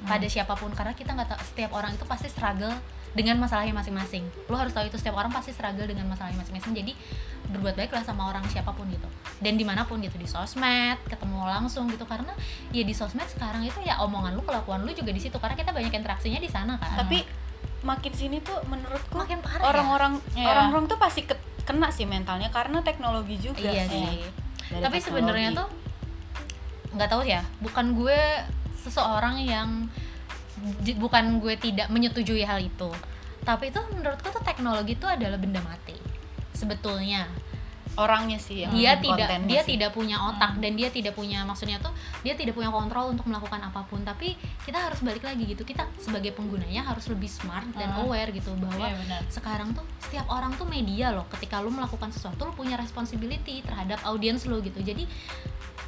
pada siapa pun karena kita nggak tahu setiap orang itu pasti struggle dengan masalahnya masing-masing. Lo harus tahu itu setiap orang pasti struggle dengan masalahnya masing-masing jadi berbuat baiklah sama orang siapa pun gitu. Dan di mana pun gitu di sosmed ketemu langsung gitu karena ya di sosmed sekarang itu ya omongan lu kelakuan lu juga di situ karena kita banyak interaksinya di sana kan. Tapi makin sini tuh menurutku makin parah ya. orang-orang Iya. orang-orang tuh pasti ke- kena sih mentalnya karena teknologi juga iya sih. sih. Tapi sebenarnya tuh nggak tahu ya bukan gue seseorang yang bukan gue tidak menyetujui hal itu. Tapi itu menurutku tuh teknologi itu adalah benda mati sebetulnya orangnya sih yang dia tidak dia sih. tidak punya otak dan dia tidak punya maksudnya tuh dia tidak punya kontrol untuk melakukan apa pun. Tapi kita harus balik lagi gitu. Kita sebagai penggunanya harus lebih smart dan Hmm. aware gitu bahwa Iya, benar. sekarang tuh setiap orang tuh media loh. Ketika lu melakukan sesuatu lu punya responsibility terhadap audiens lu gitu. Jadi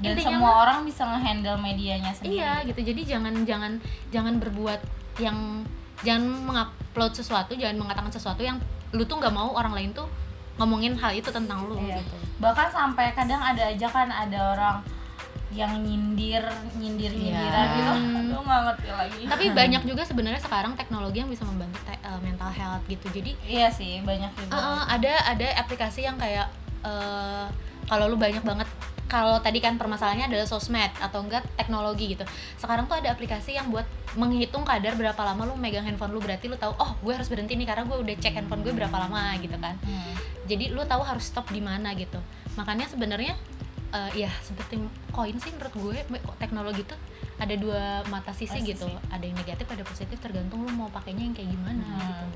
dan intinya semua orang bisa ngehandle medianya sendiri. Iya gitu. Jadi jangan jangan jangan berbuat yang jangan mengupload sesuatu jangan mengatakan sesuatu yang lu tuh nggak mau orang lain tuh ngomongin hal itu tentang lu Iya. gitu. Bahkan sampai kadang ada aja kan ada orang yang nyindir nyindir nyindiran Iya. gitu. Aduh nggak ngerti lagi. Tapi banyak juga sebenarnya sekarang teknologi yang bisa membantu te- eh, mental health gitu. Jadi iya sih banyak juga. Eh, ada ada aplikasi yang kayak eh, kalau lu banyak banget kalau tadi kan permasalahannya adalah sosmed atau enggak teknologi gitu sekarang tuh ada aplikasi yang buat menghitung kadar berapa lama lu megang handphone lu berarti lu tahu oh gue harus berhenti nih karena gue udah cek handphone gue berapa lama gitu kan Hmm. jadi lu tahu harus stop di mana gitu makanya sebenarnya eh, ya seperti koin sih menurut gue teknologi itu ada dua mata sisi Pasti gitu ada yang negatif ada positif tergantung lu mau pakainya yang kayak gimana Hmm. gitu.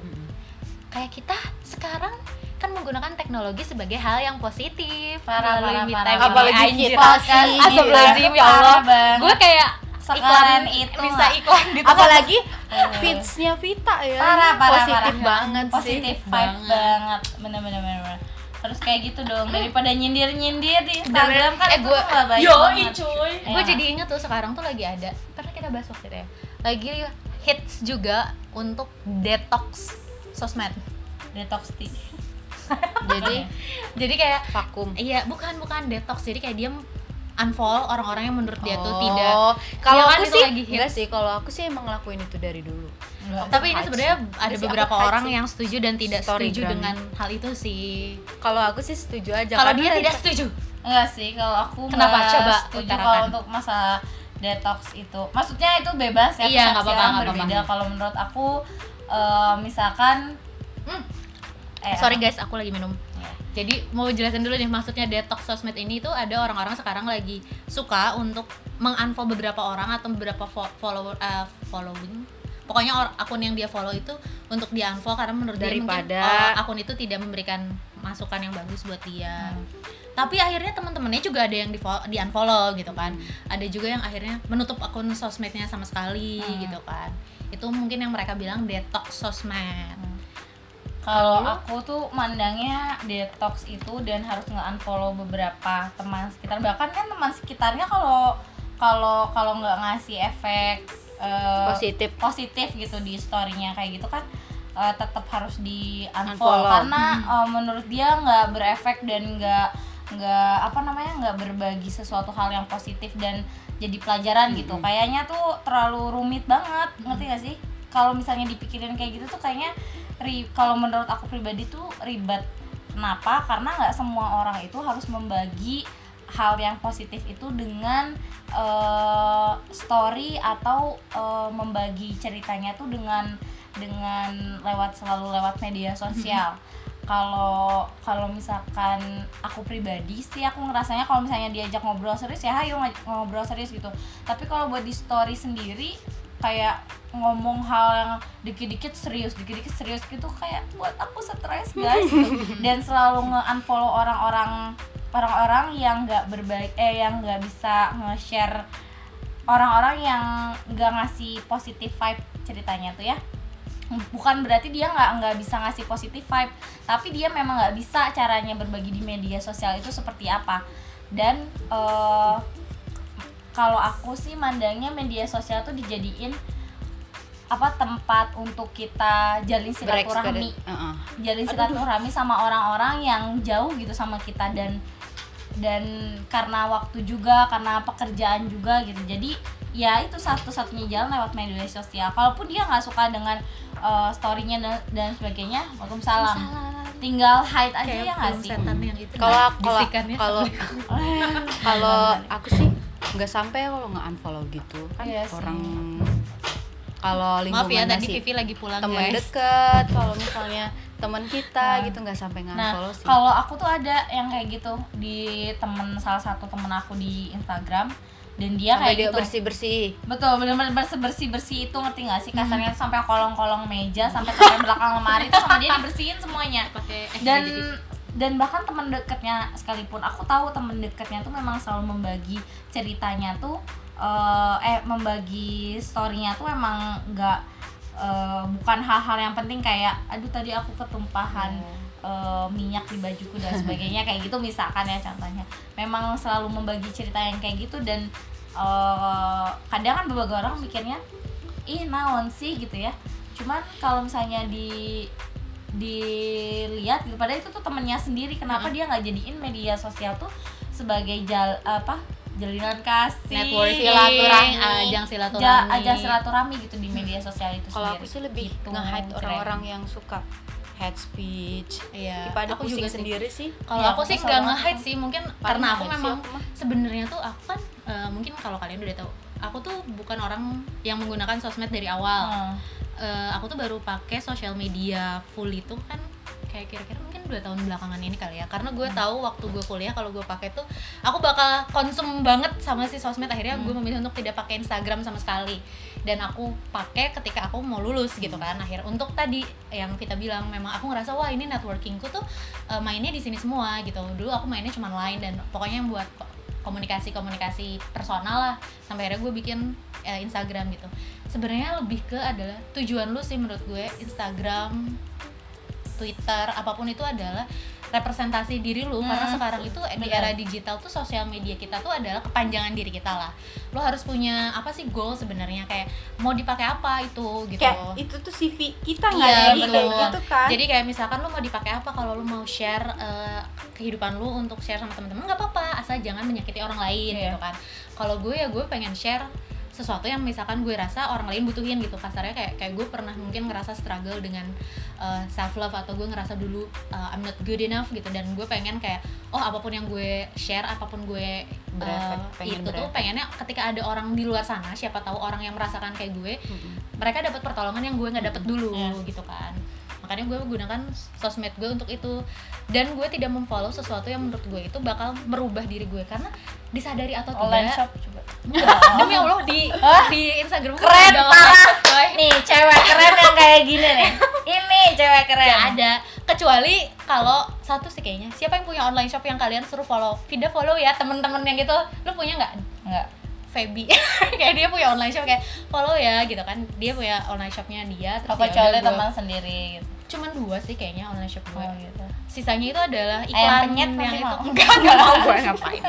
Kayak kita sekarang kan menggunakan teknologi sebagai hal yang positif. Parah, melalui parah, Me. Time. Apalagi Anjir, kita Astagfirullahaladzim, gila. ya Allah. gue kayak iklan itu. bisa iklan gitu apalagi feedsnya Vita ya. Parah parah positif parah. banget positif sih vibe banget. bener bener bener bener. terus kayak gitu dong. Daripada nyindir nyindir di Instagram kan Eh, itu gua- tuh nggak baik Yoi, banget. cuy. Iya. gue jadi inget tuh sekarang tuh lagi ada pernah kita bahas waktu itu ya. Lagi hits juga untuk detox sosmed. Detox tea. Jadi? Jadi kayak vakum. Iya bukan bukan detox. Jadi kayak dia unfollow orang-orang yang menurut dia tuh Oh, tidak. Kalau Iya kan, aku sih lagi enggak sih. Kalau aku sih emang ngelakuin itu dari dulu. Enggak. tapi ini sebenarnya ada beberapa orang sih. yang setuju dan tidak Story setuju gram. dengan hal itu sih. Kalau aku sih setuju aja kalau dia dari- tidak setuju? Enggak sih kalau aku Kenapa? Coba setuju kalau untuk masalah detox itu. Maksudnya itu bebas ya Iya, nggak apa-apa. berbeda. kalau menurut aku eh, misalkan Hmm. eh, sorry guys aku lagi minum Ya. jadi mau jelasin dulu nih maksudnya detox sosmed ini tuh ada orang-orang sekarang lagi suka untuk mengunfollow beberapa orang atau beberapa fo- follower eh, following pokoknya akun yang dia follow itu untuk di unfollow karena menurut dia mungkin Daripada- oh, akun itu tidak memberikan masukan yang bagus buat dia Hmm. tapi akhirnya teman-temannya juga ada yang di di unfollow gitu kan Hmm. ada juga yang akhirnya menutup akun sosmednya sama sekali Hmm. gitu kan itu mungkin yang mereka bilang detox sosmed Kalau Kalau aku tuh mandangnya detox itu dan harus nge-unfollow beberapa teman sekitar. Bahkan kan teman sekitarnya kalau kalau kalau nggak ngasih efek eh, Positif. positif gitu di storynya. Kayak gitu kan eh, tetap harus di unfollow. Unfollow. karena eh, menurut dia nggak berefek dan nggak nggak apa namanya nggak berbagi sesuatu hal yang positif dan jadi pelajaran gitu. Kayaknya tuh terlalu rumit banget. Ngerti gak sih? Kalau misalnya dipikirin kayak gitu tuh kayaknya ri- kalau menurut aku pribadi tuh ribet. Kenapa? Karena nggak semua orang itu harus membagi hal yang positif itu dengan eh, story atau eh, membagi ceritanya tuh dengan dengan lewat selalu lewat media sosial. Kalau kalau misalkan aku pribadi sih aku ngerasanya kalau misalnya diajak ngobrol serius ya ayo ngobrol serius gitu. Tapi kalau buat di story sendiri kayak ngomong hal yang dikit-dikit serius, dikit-dikit serius gitu kayak buat aku stres guys gitu. dan selalu nge-unfollow orang-orang orang-orang yang nggak berbaik eh yang nggak bisa nge-share orang-orang yang nggak ngasih positif vibe ceritanya tuh ya. Bukan berarti dia nggak nggak bisa ngasih positif vibe tapi dia memang nggak bisa caranya berbagi di media sosial itu seperti apa. Dan eh, kalau aku sih mandangnya media sosial tuh dijadiin apa tempat untuk kita jalin silaturahmi. Berekspedit- Heeh. jalin silaturahmi sama orang-orang yang jauh gitu sama kita dan dan karena waktu juga karena pekerjaan juga gitu. Jadi ya itu satu-satunya jalan lewat media sosial kalaupun dia nggak suka dengan uh, storynya dan, dan sebagainya waalaikumsalam. Tinggal hide aja ya nggak sih? Kalau kalau kalau kalau aku sih nggak sampai kalau nggak unfollow gitu. Kan Iya sih. Kalau maaf ya lingkungan tadi Vivi lagi pulang temen guys deket kalau misalnya teman kita Nah. gitu nggak sampai Nah, nge-unfollow sih kalau aku tuh ada yang kayak gitu di temen salah satu temen aku di Instagram dan dia sampai kayak dia gitu. bersih bersih Betul, benar-benar bersih bersih bersih itu ngerti gak sih kasarnya tuh sampai kolong-kolong meja sampai sampai belakang lemari itu sama dia dibersihin semuanya. pakai Dan jadi- dan bahkan teman dekatnya sekalipun aku tahu teman dekatnya tuh memang selalu membagi ceritanya tuh eh, eh membagi storynya tuh emang nggak eh, bukan hal-hal yang penting kayak aduh tadi aku ketumpahan eh, minyak di bajuku dan sebagainya kayak gitu misalkan ya contohnya. Memang selalu membagi cerita yang kayak gitu dan eh, kadang kan beberapa orang mikirnya ih naon sih? gitu ya. Cuman kalau misalnya di dilihat gitu padahal itu tuh temennya sendiri kenapa dia nggak jadiin media sosial tuh sebagai jal apa jalinan kasih. Networking silaturahmi. Ajang ja- silaturahmi ajang silaturahmi gitu di media sosial itu kalau aku sih lebih Gitu, nge-hide keren. orang-orang yang suka hate speech. Iya daripada aku juga sendiri sih. Kalau Ya, aku sih aku nggak sama. nge-hide sih. Mungkin Paling karena aku memang sebenarnya tuh aku kan eh, mungkin kalau kalian udah tahu aku tuh bukan orang yang menggunakan sosmed dari awal. Hmm. Eh, aku tuh baru pakai sosial media full itu kan kayak kira-kira mungkin dua tahun belakangan ini kali ya. Karena gue tahu waktu gue kuliah kalau gue pakai tuh aku bakal konsum banget sama si sosmed. Akhirnya gue memilih untuk tidak pakai Instagram sama sekali. Dan aku pakai ketika aku mau lulus gitu kan. Akhir untuk tadi yang kita bilang memang aku ngerasa wah ini networkingku tuh eh, mainnya di sini semua gitu. Dulu aku mainnya cuma lain dan pokoknya yang buat komunikasi komunikasi personal lah. Sampai akhirnya gue bikin eh, Instagram gitu. Sebenarnya lebih ke adalah tujuan lu sih menurut gue Instagram Twitter apa pun itu adalah representasi diri lu. Karena Hmm, sekarang itu di era digital tuh sosial media kita tuh adalah kepanjangan diri kita lah. Lo harus punya apa sih goal sebenarnya? Kayak mau dipakai apa itu gitu kayak itu tuh CV kita nggak Iya, betul. kayak gitu kan? Jadi kayak misalkan lu mau dipakai apa kalau lu mau share eh, kehidupan lu untuk share sama temen-temen nggak apa-apa. Asal jangan menyakiti orang lain Iya. gitu kan. Kalau gue ya gue pengen share sesuatu yang misalkan gue rasa orang lain butuhin gitu kasarnya kayak kayak gue pernah mungkin ngerasa struggle dengan self love atau gue ngerasa dulu uh, I'm not good enough gitu dan gue pengen kayak oh apa pun yang gue share apa pun gue uh, Berefek, pengen itu tuh berefek. pengennya ketika ada orang di luar sana siapa tahu orang yang merasakan kayak gue Mm-mm. mereka dapat pertolongan yang gue nggak dapat dulu Iya. gitu kan makanya gue gunakan sosmed gue untuk itu. Dan gue tidak memfollow sesuatu yang menurut gue itu bakal merubah diri gue. Karena disadari atau online tidak shop coba. Enggak, demi allah di di instagram keren parah nih cewek keren yang kayak gini nih. Ini cewek keren. Nggak ada. Kecuali kalau satu sih kayaknya. Siapa yang punya online shop yang kalian suruh follow? Vida follow ya temen-temen yang gitu. Lu punya nggak? Enggak Feby kayak dia punya online shop kayak follow ya gitu kan. Dia punya online shopnya dia terus apa ya teman sendiri gitu. Cuman dua sih kayaknya online shop gue oh gitu. Sisanya itu adalah iklan yang itu. enggak enggak mau gue ngapain.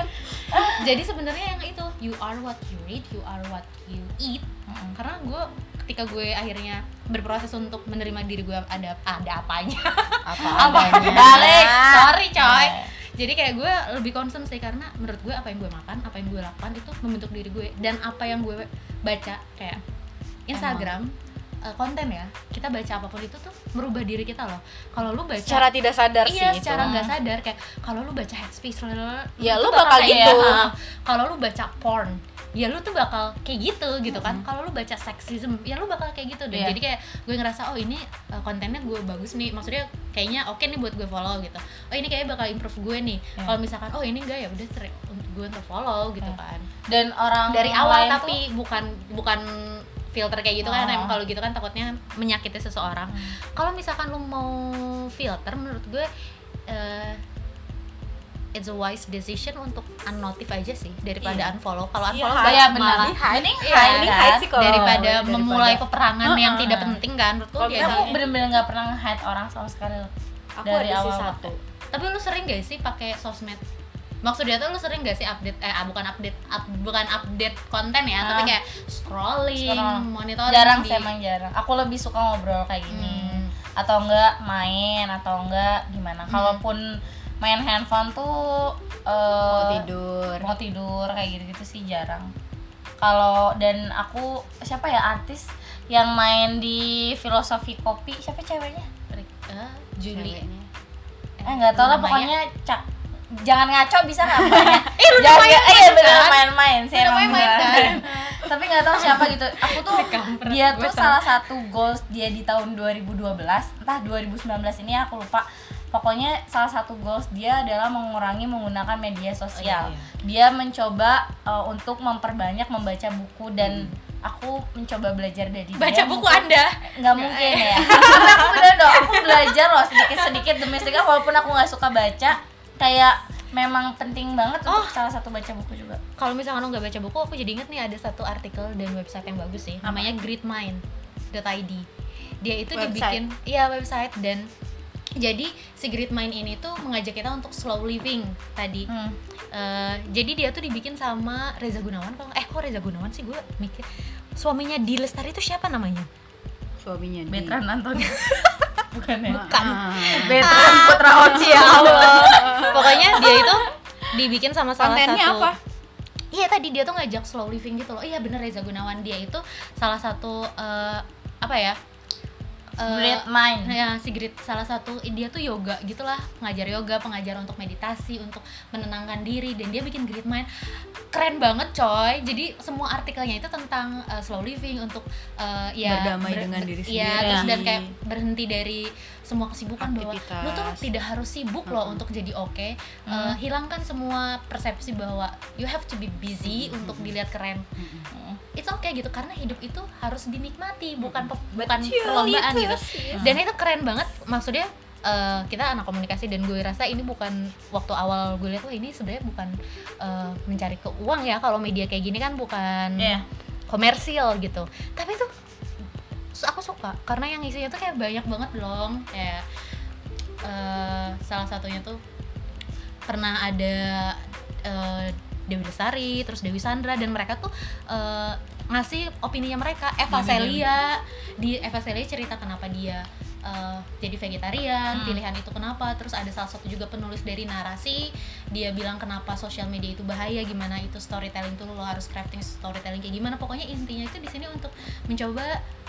Jadi sebenarnya yang itu you are what you read you are what you eat. Mm-mm. karena gue ketika gue akhirnya berproses untuk menerima diri gue ada ada apanya. Apa apa adanya. balik? Sorry coy Nah, jadi kayak gue lebih concern sih karena menurut gue apa yang gue makan apa yang gue lakukan itu membentuk diri gue dan apa yang gue baca kayak Instagram eh, konten ya kita baca apa pun itu tuh merubah diri kita loh kalau lu baca secara tidak sadar iya sih secara nggak sadar kayak kalau lu baca head speech Ya, lu bakal gitu. "Ah." kalau lu baca porn ya lu tuh bakal kayak gitu gitu kan kalau lu baca sexism ya lu bakal kayak gitu deh Iya. jadi kayak gue ngerasa oh ini uh, kontennya gue bagus nih maksudnya kayaknya oke nih buat gue follow gitu oh ini kayaknya bakal improve gue nih Iya. kalau misalkan oh ini enggak ya udah untuk gue untuk follow gitu Iya. kan dan orang dari awal tapi bukan bukan filter kayak gitu kan Oh. emang kalau gitu kan takutnya menyakiti seseorang Hmm. kalau misalkan lu mau filter menurut gue eh, it's a wise decision untuk unnotif aja sih daripada Iya. unfollow kalau Iya, unfollow tuh banyak ya benar malah mending hide kan? hide sih kalau daripada daripada- memulai peperangan yang Heeh. tidak penting kan menurutku Kalau ya aku udah. bener-bener nggak pernah nge-hide orang sama sekali loh. aku dari ada sih awal. satu tapi lu sering gak sih pakai sosmed maksudnya tuh lu sering gak sih update eh ah, bukan update up- bukan update konten ya tapi Ah. kayak scrolling, Scroll. monitoring jarang di- sih emang jarang aku lebih suka ngobrol kayak gini Hmm. atau enggak main atau enggak gimana Hmm. Main handphone tuh mau eh, tidur. mau tidur kayak gitu gitu sih jarang. Kalau dan aku siapa ya artis yang main di filosofi kopi siapa ceweknya? Eh, Julie Ceweknya. eh nggak tahu lah pokoknya cak jangan ngaco bisa nggak Eh, lu jangan iya main bener kan? main-main sih emang main kan? tapi nggak tahu siapa gitu. Aku tuh dia tuh tahu. salah satu goals dia di tahun 2012 entah 2019 ini aku lupa pokoknya salah satu goals dia adalah mengurangi menggunakan media sosial. Oh, iya, dia mencoba uh, untuk memperbanyak membaca buku dan aku mencoba belajar dari dia. Baca buku anda? nggak mungkin ya. Tapi aku bener dong aku belajar loh sedikit sedikit demi sedikit walaupun aku nggak suka baca. Kayak memang penting banget Oh. untuk salah satu baca buku juga. Kalau misalkan lo nggak baca buku aku jadi inget nih ada satu artikel dan website yang bagus sih namanya greatmind.id dia itu Website. dibikin iya website dan jadi si Great Mind ini tuh mengajak kita untuk slow living tadi. Hmm. Eh, jadi dia tuh dibikin sama Reza Gunawan kalau eh kok Reza Gunawan sih? Gue mikir. Suaminya Di Lestari itu siapa namanya? Suaminya di- Betran Anton. Bukan ya? Bukan. Ah. Betran Putra Onci ya Allah. Pokoknya dia itu dibikin sama salah kontennya satu apa? Iya tadi dia tuh ngajak slow living gitu loh. Iya bener Reza Gunawan. Dia itu salah satu eh, apa ya? Eh, Great Mind Ya, si Grit salah satu dia tuh yoga gitulah, pengajar yoga, pengajar untuk meditasi, untuk menenangkan diri dan dia bikin Grit Mind. Keren banget, coy. Jadi semua artikelnya itu tentang uh, slow living untuk uh, ya Berdamai dengan diri Iya, sendiri. terus dan kayak berhenti dari semua kesibukan bahwa Aktivitas. lu tuh tidak harus sibuk loh Mm-mm. untuk jadi oke. Uh, Mm. hilangkan semua persepsi bahwa you have to be busy untuk dilihat keren. Mm-mm. It's okay gitu karena hidup itu harus dinikmati, bukan pe- bukan Betul, perlombaan itu gitu dan itu keren banget maksudnya eh, kita anak komunikasi dan gue rasa ini bukan waktu awal gue lihat wah ini sebenarnya bukan eh, mencari ke uang ya kalau media kayak gini kan bukan Iya. komersil gitu tapi itu aku suka karena yang isinya tuh kayak banyak banget dong kayak eh, salah satunya tuh pernah ada eh, Dewi Lestari terus Dewi Sandra dan mereka tuh eh, ngasih opininya mereka. Eva Celia di Eva Celia cerita kenapa dia eh, jadi vegetarian Hmm. pilihan itu kenapa terus ada salah satu juga penulis dari narasi dia bilang kenapa sosial media itu bahaya gimana itu storytelling tuh lo harus crafting storytelling kayak gimana pokoknya intinya itu di sini untuk mencoba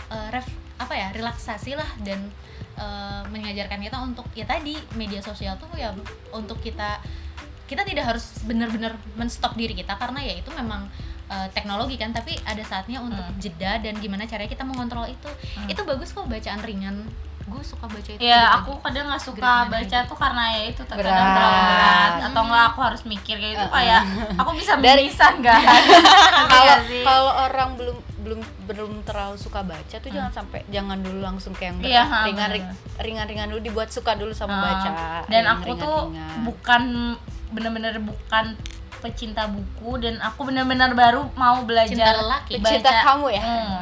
eh, ref apa ya relaksasi lah dan eh, mengajarkan kita untuk ya tadi media sosial tuh ya untuk kita kita tidak harus benar-benar menstop diri kita karena ya itu memang eh, teknologi kan tapi ada saatnya untuk Hmm. jeda dan gimana caranya kita mengontrol itu Hmm. itu bagus kok bacaan ringan gue suka baca itu Ya aku kadang nggak suka baca gitu. tuh karena ya itu terkadang Berat. terlalu berat Hmm. atau enggak aku harus mikir kayak gitu Uh-uh. kayak aku bisa mimisan kalau Iya kalau orang belum belum belum terlalu suka baca tuh Hmm. jangan sampai jangan dulu langsung kayak yang berat. ha, ringan bener. ringan ringan dulu dibuat suka dulu sama Uh, baca dan aku tuh ringan-ringan. bukan bener-bener bukan pecinta buku dan aku bener-bener baru mau cinta belajar lelaki Pecinta kamu ya Hmm.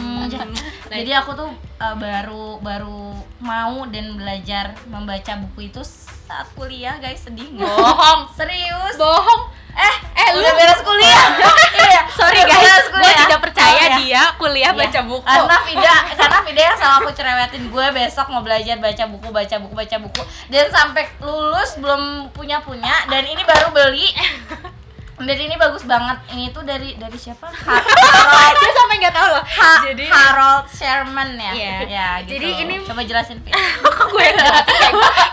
Nah, jadi aku tuh uh, baru baru mau dan belajar membaca buku itu saat kuliah guys. Sedih nggak? bohong. Serius? Bohong. Eh eh lu udah beres kuliah. Iya. Sorry udah guys. gue tidak percaya Oh, dia kuliah Iya. baca buku. Karena Vida, karena Vida yang sama aku cerewetin. Gue besok mau belajar baca buku, baca buku, baca buku. Dan sampai lulus belum punya punya dan ini baru beli dan ini bagus banget. Ini tuh dari dari siapa? Ha- Harold. Dia sampai nggak tahu loh. Ha- jadi Harold Sherman ya? Iya. ya gitu. Jadi ini- coba jelasin kok gue kayak,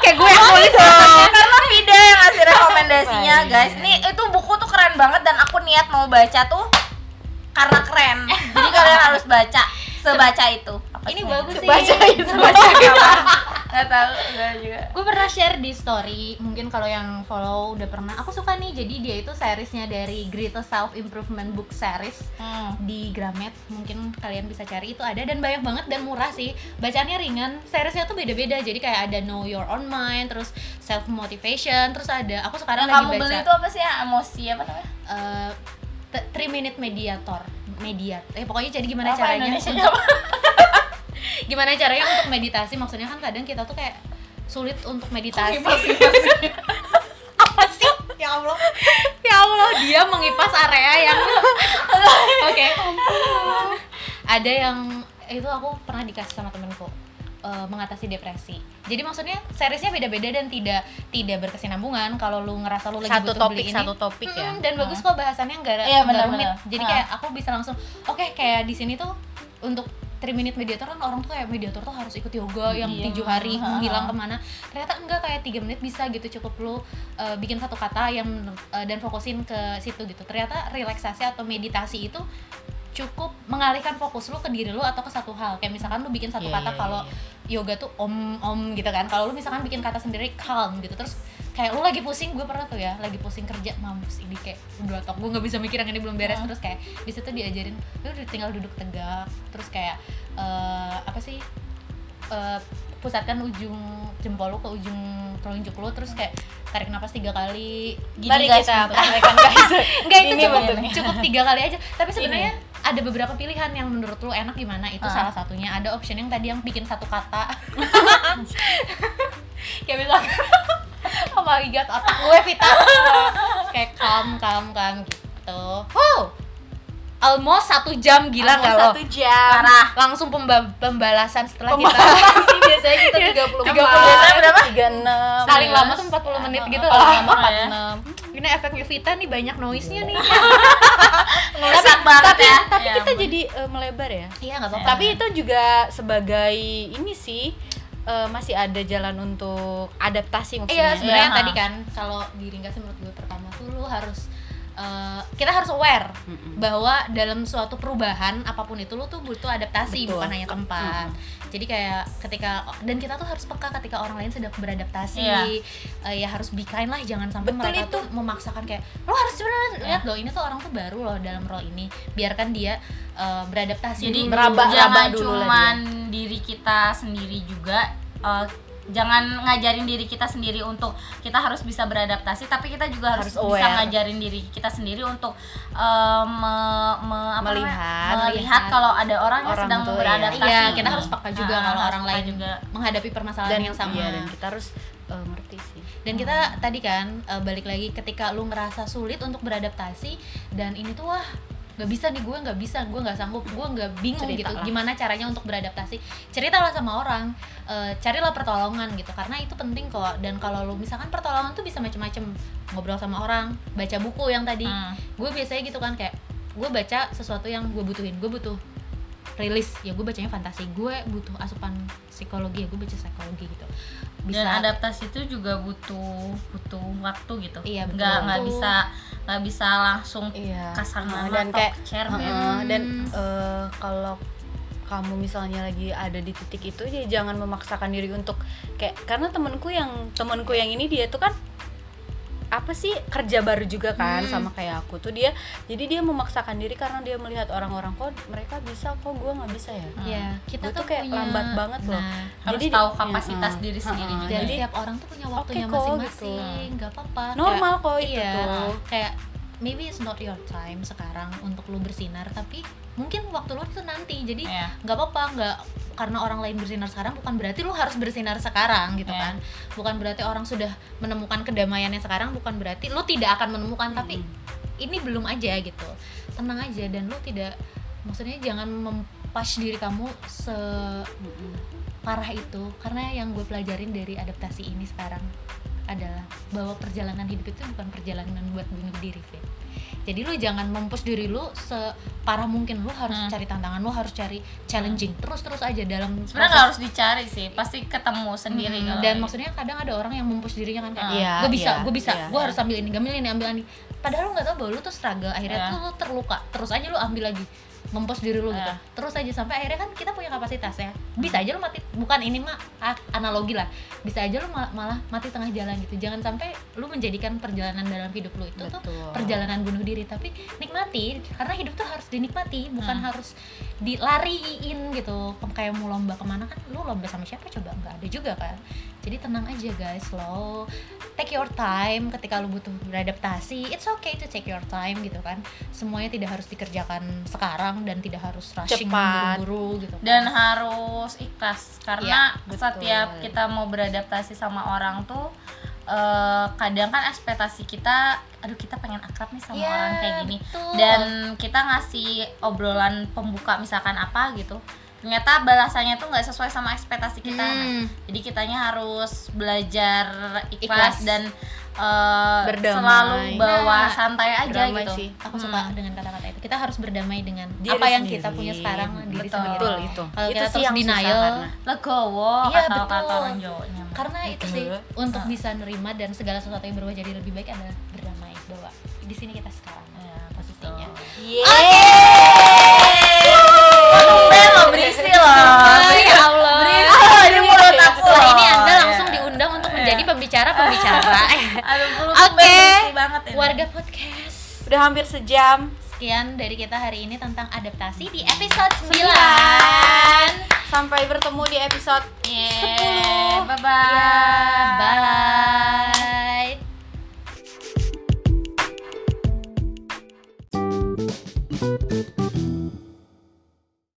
kayak gue yang nulis karena Vida yang ngasih rekomendasinya guys. Ini itu buku tuh keren banget dan aku niat mau baca tuh karena keren. Jadi kalian harus baca sebaca itu. Apa ini sih? bagus sih. Baca itu. baca nggak tahu gue juga. Gue pernah share di story mungkin kalau yang follow udah pernah. Aku suka nih jadi dia itu seriesnya dari Greatest Self Improvement Book Series Hmm. di Gramet mungkin kalian bisa cari. Itu ada dan banyak banget dan murah sih. Bacaannya ringan seriesnya tuh beda-beda. Jadi kayak ada Know Your Own Mind terus self motivation terus ada aku sekarang yang lagi kamu baca beli itu apa sih ya emosi apa namanya? Eh, t- three minute mediator mediat. Eh pokoknya jadi gimana apa caranya? Indonesia untuk- gimana caranya untuk meditasi? Maksudnya kan kadang kita tuh kayak sulit untuk meditasi. Apa sih? Ya allah. Ya allah dia mengipas area yang oke. Ada yang itu aku pernah dikasih sama temenku eh, mengatasi depresi. Jadi maksudnya seriesnya beda-beda dan tidak tidak berkesinambungan. Kalau lu ngerasa lu lagi satu butuh topik beli ini satu topik ya. Mm, dan bagus kok bahasannya nggak Iya, nggak benar, rumit. benar. jadi Ah. kayak aku bisa langsung oke kayak di sini tuh untuk 3 minute mediator kan orang tuh kayak mediator tuh harus ikut yoga yang Iya. tujuh hari menghilang ke mana. Ternyata enggak kayak tiga menit bisa gitu cukup lu uh, bikin satu kata yang uh, dan fokusin ke situ gitu. Ternyata relaksasi atau meditasi itu cukup mengalihkan fokus lu ke diri lu atau ke satu hal. Kayak misalkan lu bikin satu Iya, kata iya, kalau iya. yoga tuh om om gitu kan. Kalau lu misalkan bikin kata sendiri calm gitu. Terus kayak lu lagi pusing gue pernah tuh ya lagi pusing kerja mampus ini kayak udah tok gue nggak bisa mikir yang ini belum beres. Terus kayak di situ diajarin lu udah tinggal duduk tegak. Terus kayak eh, apa sih eh, pusatkan ujung jempol lu ke ujung telunjuk lu terus kayak tarik napas tiga kali. Gini Mari guys, kita praktekkan guys. Enggak itu Ini cukup, bentuknya. cukup tiga kali aja. Tapi sebenarnya ada beberapa pilihan yang menurut lu enak gimana itu Ah. salah satunya. Ada option yang tadi yang bikin satu kata. Kayak misalkan Oh my god, otak gue Vita Kayak calm, calm, calm gitu Wow Almost satu jam gila nggak lo? satu jam. parah Langsung pemba- pembalasan setelah kita sih biasanya kita 30 30 menit berapa? 36 Paling lama tuh 40 menit gitu Paling lama oh, ya. 46 Ini efeknya Vita nih banyak noise-nya nih ngerusak banget tapi, ya tapi Ya kita jadi eh, melebar ya. Iya nggak apa-apa Tapi itu juga sebagai ini sih eh, masih ada jalan untuk adaptasi maksudnya. Iya sebenarnya Iya. tadi kan kalau di ringkasnya menurut gue pertama tuh lu harus eh, kita harus aware Mm-mm. bahwa dalam suatu perubahan apa pun itu lu tuh butuh adaptasi Betul. bukan hanya tempat. Jadi kayak ketika dan kita tuh harus peka ketika orang lain sedang beradaptasi. Iya. Eh, ya harus be kind lah jangan sampai Betul mereka itu. tuh memaksakan kayak lo harus sebenarnya Iya. lihat loh ini tuh orang tuh baru loh dalam role ini. Biarkan dia eh, beradaptasi jadi dulu. meraba- jangan dulu lah cuman diri kita sendiri juga eh, jangan ngajarin diri kita sendiri untuk kita harus bisa beradaptasi tapi kita juga harus, Harus bisa ngajarin diri kita sendiri untuk eh, me- me- apa? Melihat, melihat melihat. kalau ada orang yang Orang sedang tuh, iya. beradaptasi Iya, kita harus peka juga Ah, kalau orang lain juga menghadapi permasalahan dan yang sama. iya, dan kita harus eh, ngerti sih. Dan kita tadi kan eh, balik lagi ketika lu ngerasa sulit untuk beradaptasi dan ini tuh wah nggak bisa nih gue nggak bisa gue nggak sanggup gue nggak bingung Cerita gitu. lah. gimana caranya untuk beradaptasi? Ceritalah sama orang eh, carilah pertolongan gitu karena itu penting kok. Dan kalau lu misalkan pertolongan tuh bisa macem-macem. Ngobrol sama orang baca buku yang tadi. Hmm. gue biasanya gitu kan kayak gue baca sesuatu yang gue butuhin. Gue butuh rilis ya gue bacanya fantasi gue butuh asupan psikologi ya gue baca psikologi gitu bisa dan adaptasi itu juga butuh butuh waktu gitu Iya, betul. nggak nggak bisa nggak bisa langsung Iya. kasar Nah, dan kayak Heeh, dan Hmm. eh, kalau kamu misalnya lagi ada di titik itu ya jangan memaksakan diri untuk kayak karena temenku yang temenku yang ini dia tuh kan apa sih kerja baru juga kan Hmm. sama kayak aku tuh dia jadi dia memaksakan diri karena dia melihat orang-orang kok mereka bisa kok gue nggak bisa ya ya kita Gua tuh kayak punya- lambat banget loh. nah, harus Jadi tahu kapasitas Heeh, diri sendiri juga dan Jadi, setiap orang tuh punya waktunya kok, masing-masing gitu. nggak apa-apa normal kok Kayak- itu iya tuh kayak maybe it's not your time sekarang untuk lu bersinar tapi mungkin waktu lu itu nanti. Jadi Iya. nggak apa-apa nggak karena orang lain bersinar sekarang bukan berarti lu harus bersinar sekarang gitu Iya. kan. Bukan berarti orang sudah menemukan kedamaiannya sekarang bukan berarti lu tidak akan menemukan tapi ini belum aja gitu. Tenang aja dan lu tidak maksudnya jangan mempas diri kamu se parah itu karena yang gue pelajarin dari adaptasi ini sekarang adalah bahwa perjalanan hidup itu bukan perjalanan buat bunuh diri Fit. jadi lu jangan mempush diri lu separah mungkin lu harus Hmm. cari tantangan lu harus cari challenging terus terus aja dalam sebenarnya proses- nggak harus dicari sih pasti ketemu sendiri Mm, kalau dan gitu. maksudnya kadang ada orang yang mempush dirinya kan kayak Iya, gue bisa iya, gue bisa iya, gue harus ambil ini ambil ini ambil ini padahal lu nggak tahu bahwa lu tuh struggle akhirnya Iya. tuh lu terluka terus aja lu ambil lagi mempost diri lu gitu. Iya. terus aja sampai akhirnya kan kita punya kapasitas ya. Bisa aja lu mati bukan ini mah analogi lah. Bisa aja lu ma- malah mati tengah jalan gitu. Jangan sampai lu menjadikan perjalanan dalam hidup lu itu tuh Betul. perjalanan bunuh diri. Tapi nikmati karena hidup tuh harus dinikmati bukan Hmm. harus dilariin gitu. Kayak mau lomba ke mana kan lu lomba sama siapa coba? Nggak ada juga kan jadi tenang aja guys slow take your time ketika lu butuh beradaptasi it's okay to take your time gitu kan semuanya tidak harus dikerjakan sekarang dan tidak harus rushing buru-buru gitu kan. dan harus ikhlas karena betul. setiap kita mau beradaptasi sama orang tuh eh, kadang kan ekspektasi kita aduh kita pengen akrab nih sama Iya, orang kayak gini betul. dan kita ngasih obrolan pembuka misalkan apa gitu ternyata balasannya tuh nggak sesuai sama ekspektasi kita Nah, Hmm. jadi kitanya harus belajar Ikhlas. ikhlas, dan eh, Berdamai. selalu bawa Nah, santai aja gitu sih. aku suka Hmm. dengan kata-kata itu kita harus berdamai dengan Diri apa yang kita sendiri. punya sekarang diri Betul. sendiri betul itu Kalau itu kita sih terus denial, karena legowo Iya, kata kata betul. orang Jawanya mah. karena itu sih Betul. untuk Ah. bisa nerima dan segala sesuatu yang berubah jadi lebih baik adalah berdamai bahwa di sini kita sekarang Ya, posisinya Tumben loh. ya Allah di mulut aku. setelah ini anda Iya. langsung diundang untuk menjadi pembicara pembicara Aduh, lu Oke. ini. warga podcast udah hampir sejam sekian dari kita hari ini tentang adaptasi di episode 9 sampai bertemu di episode Yeah, Bye bye. Bye.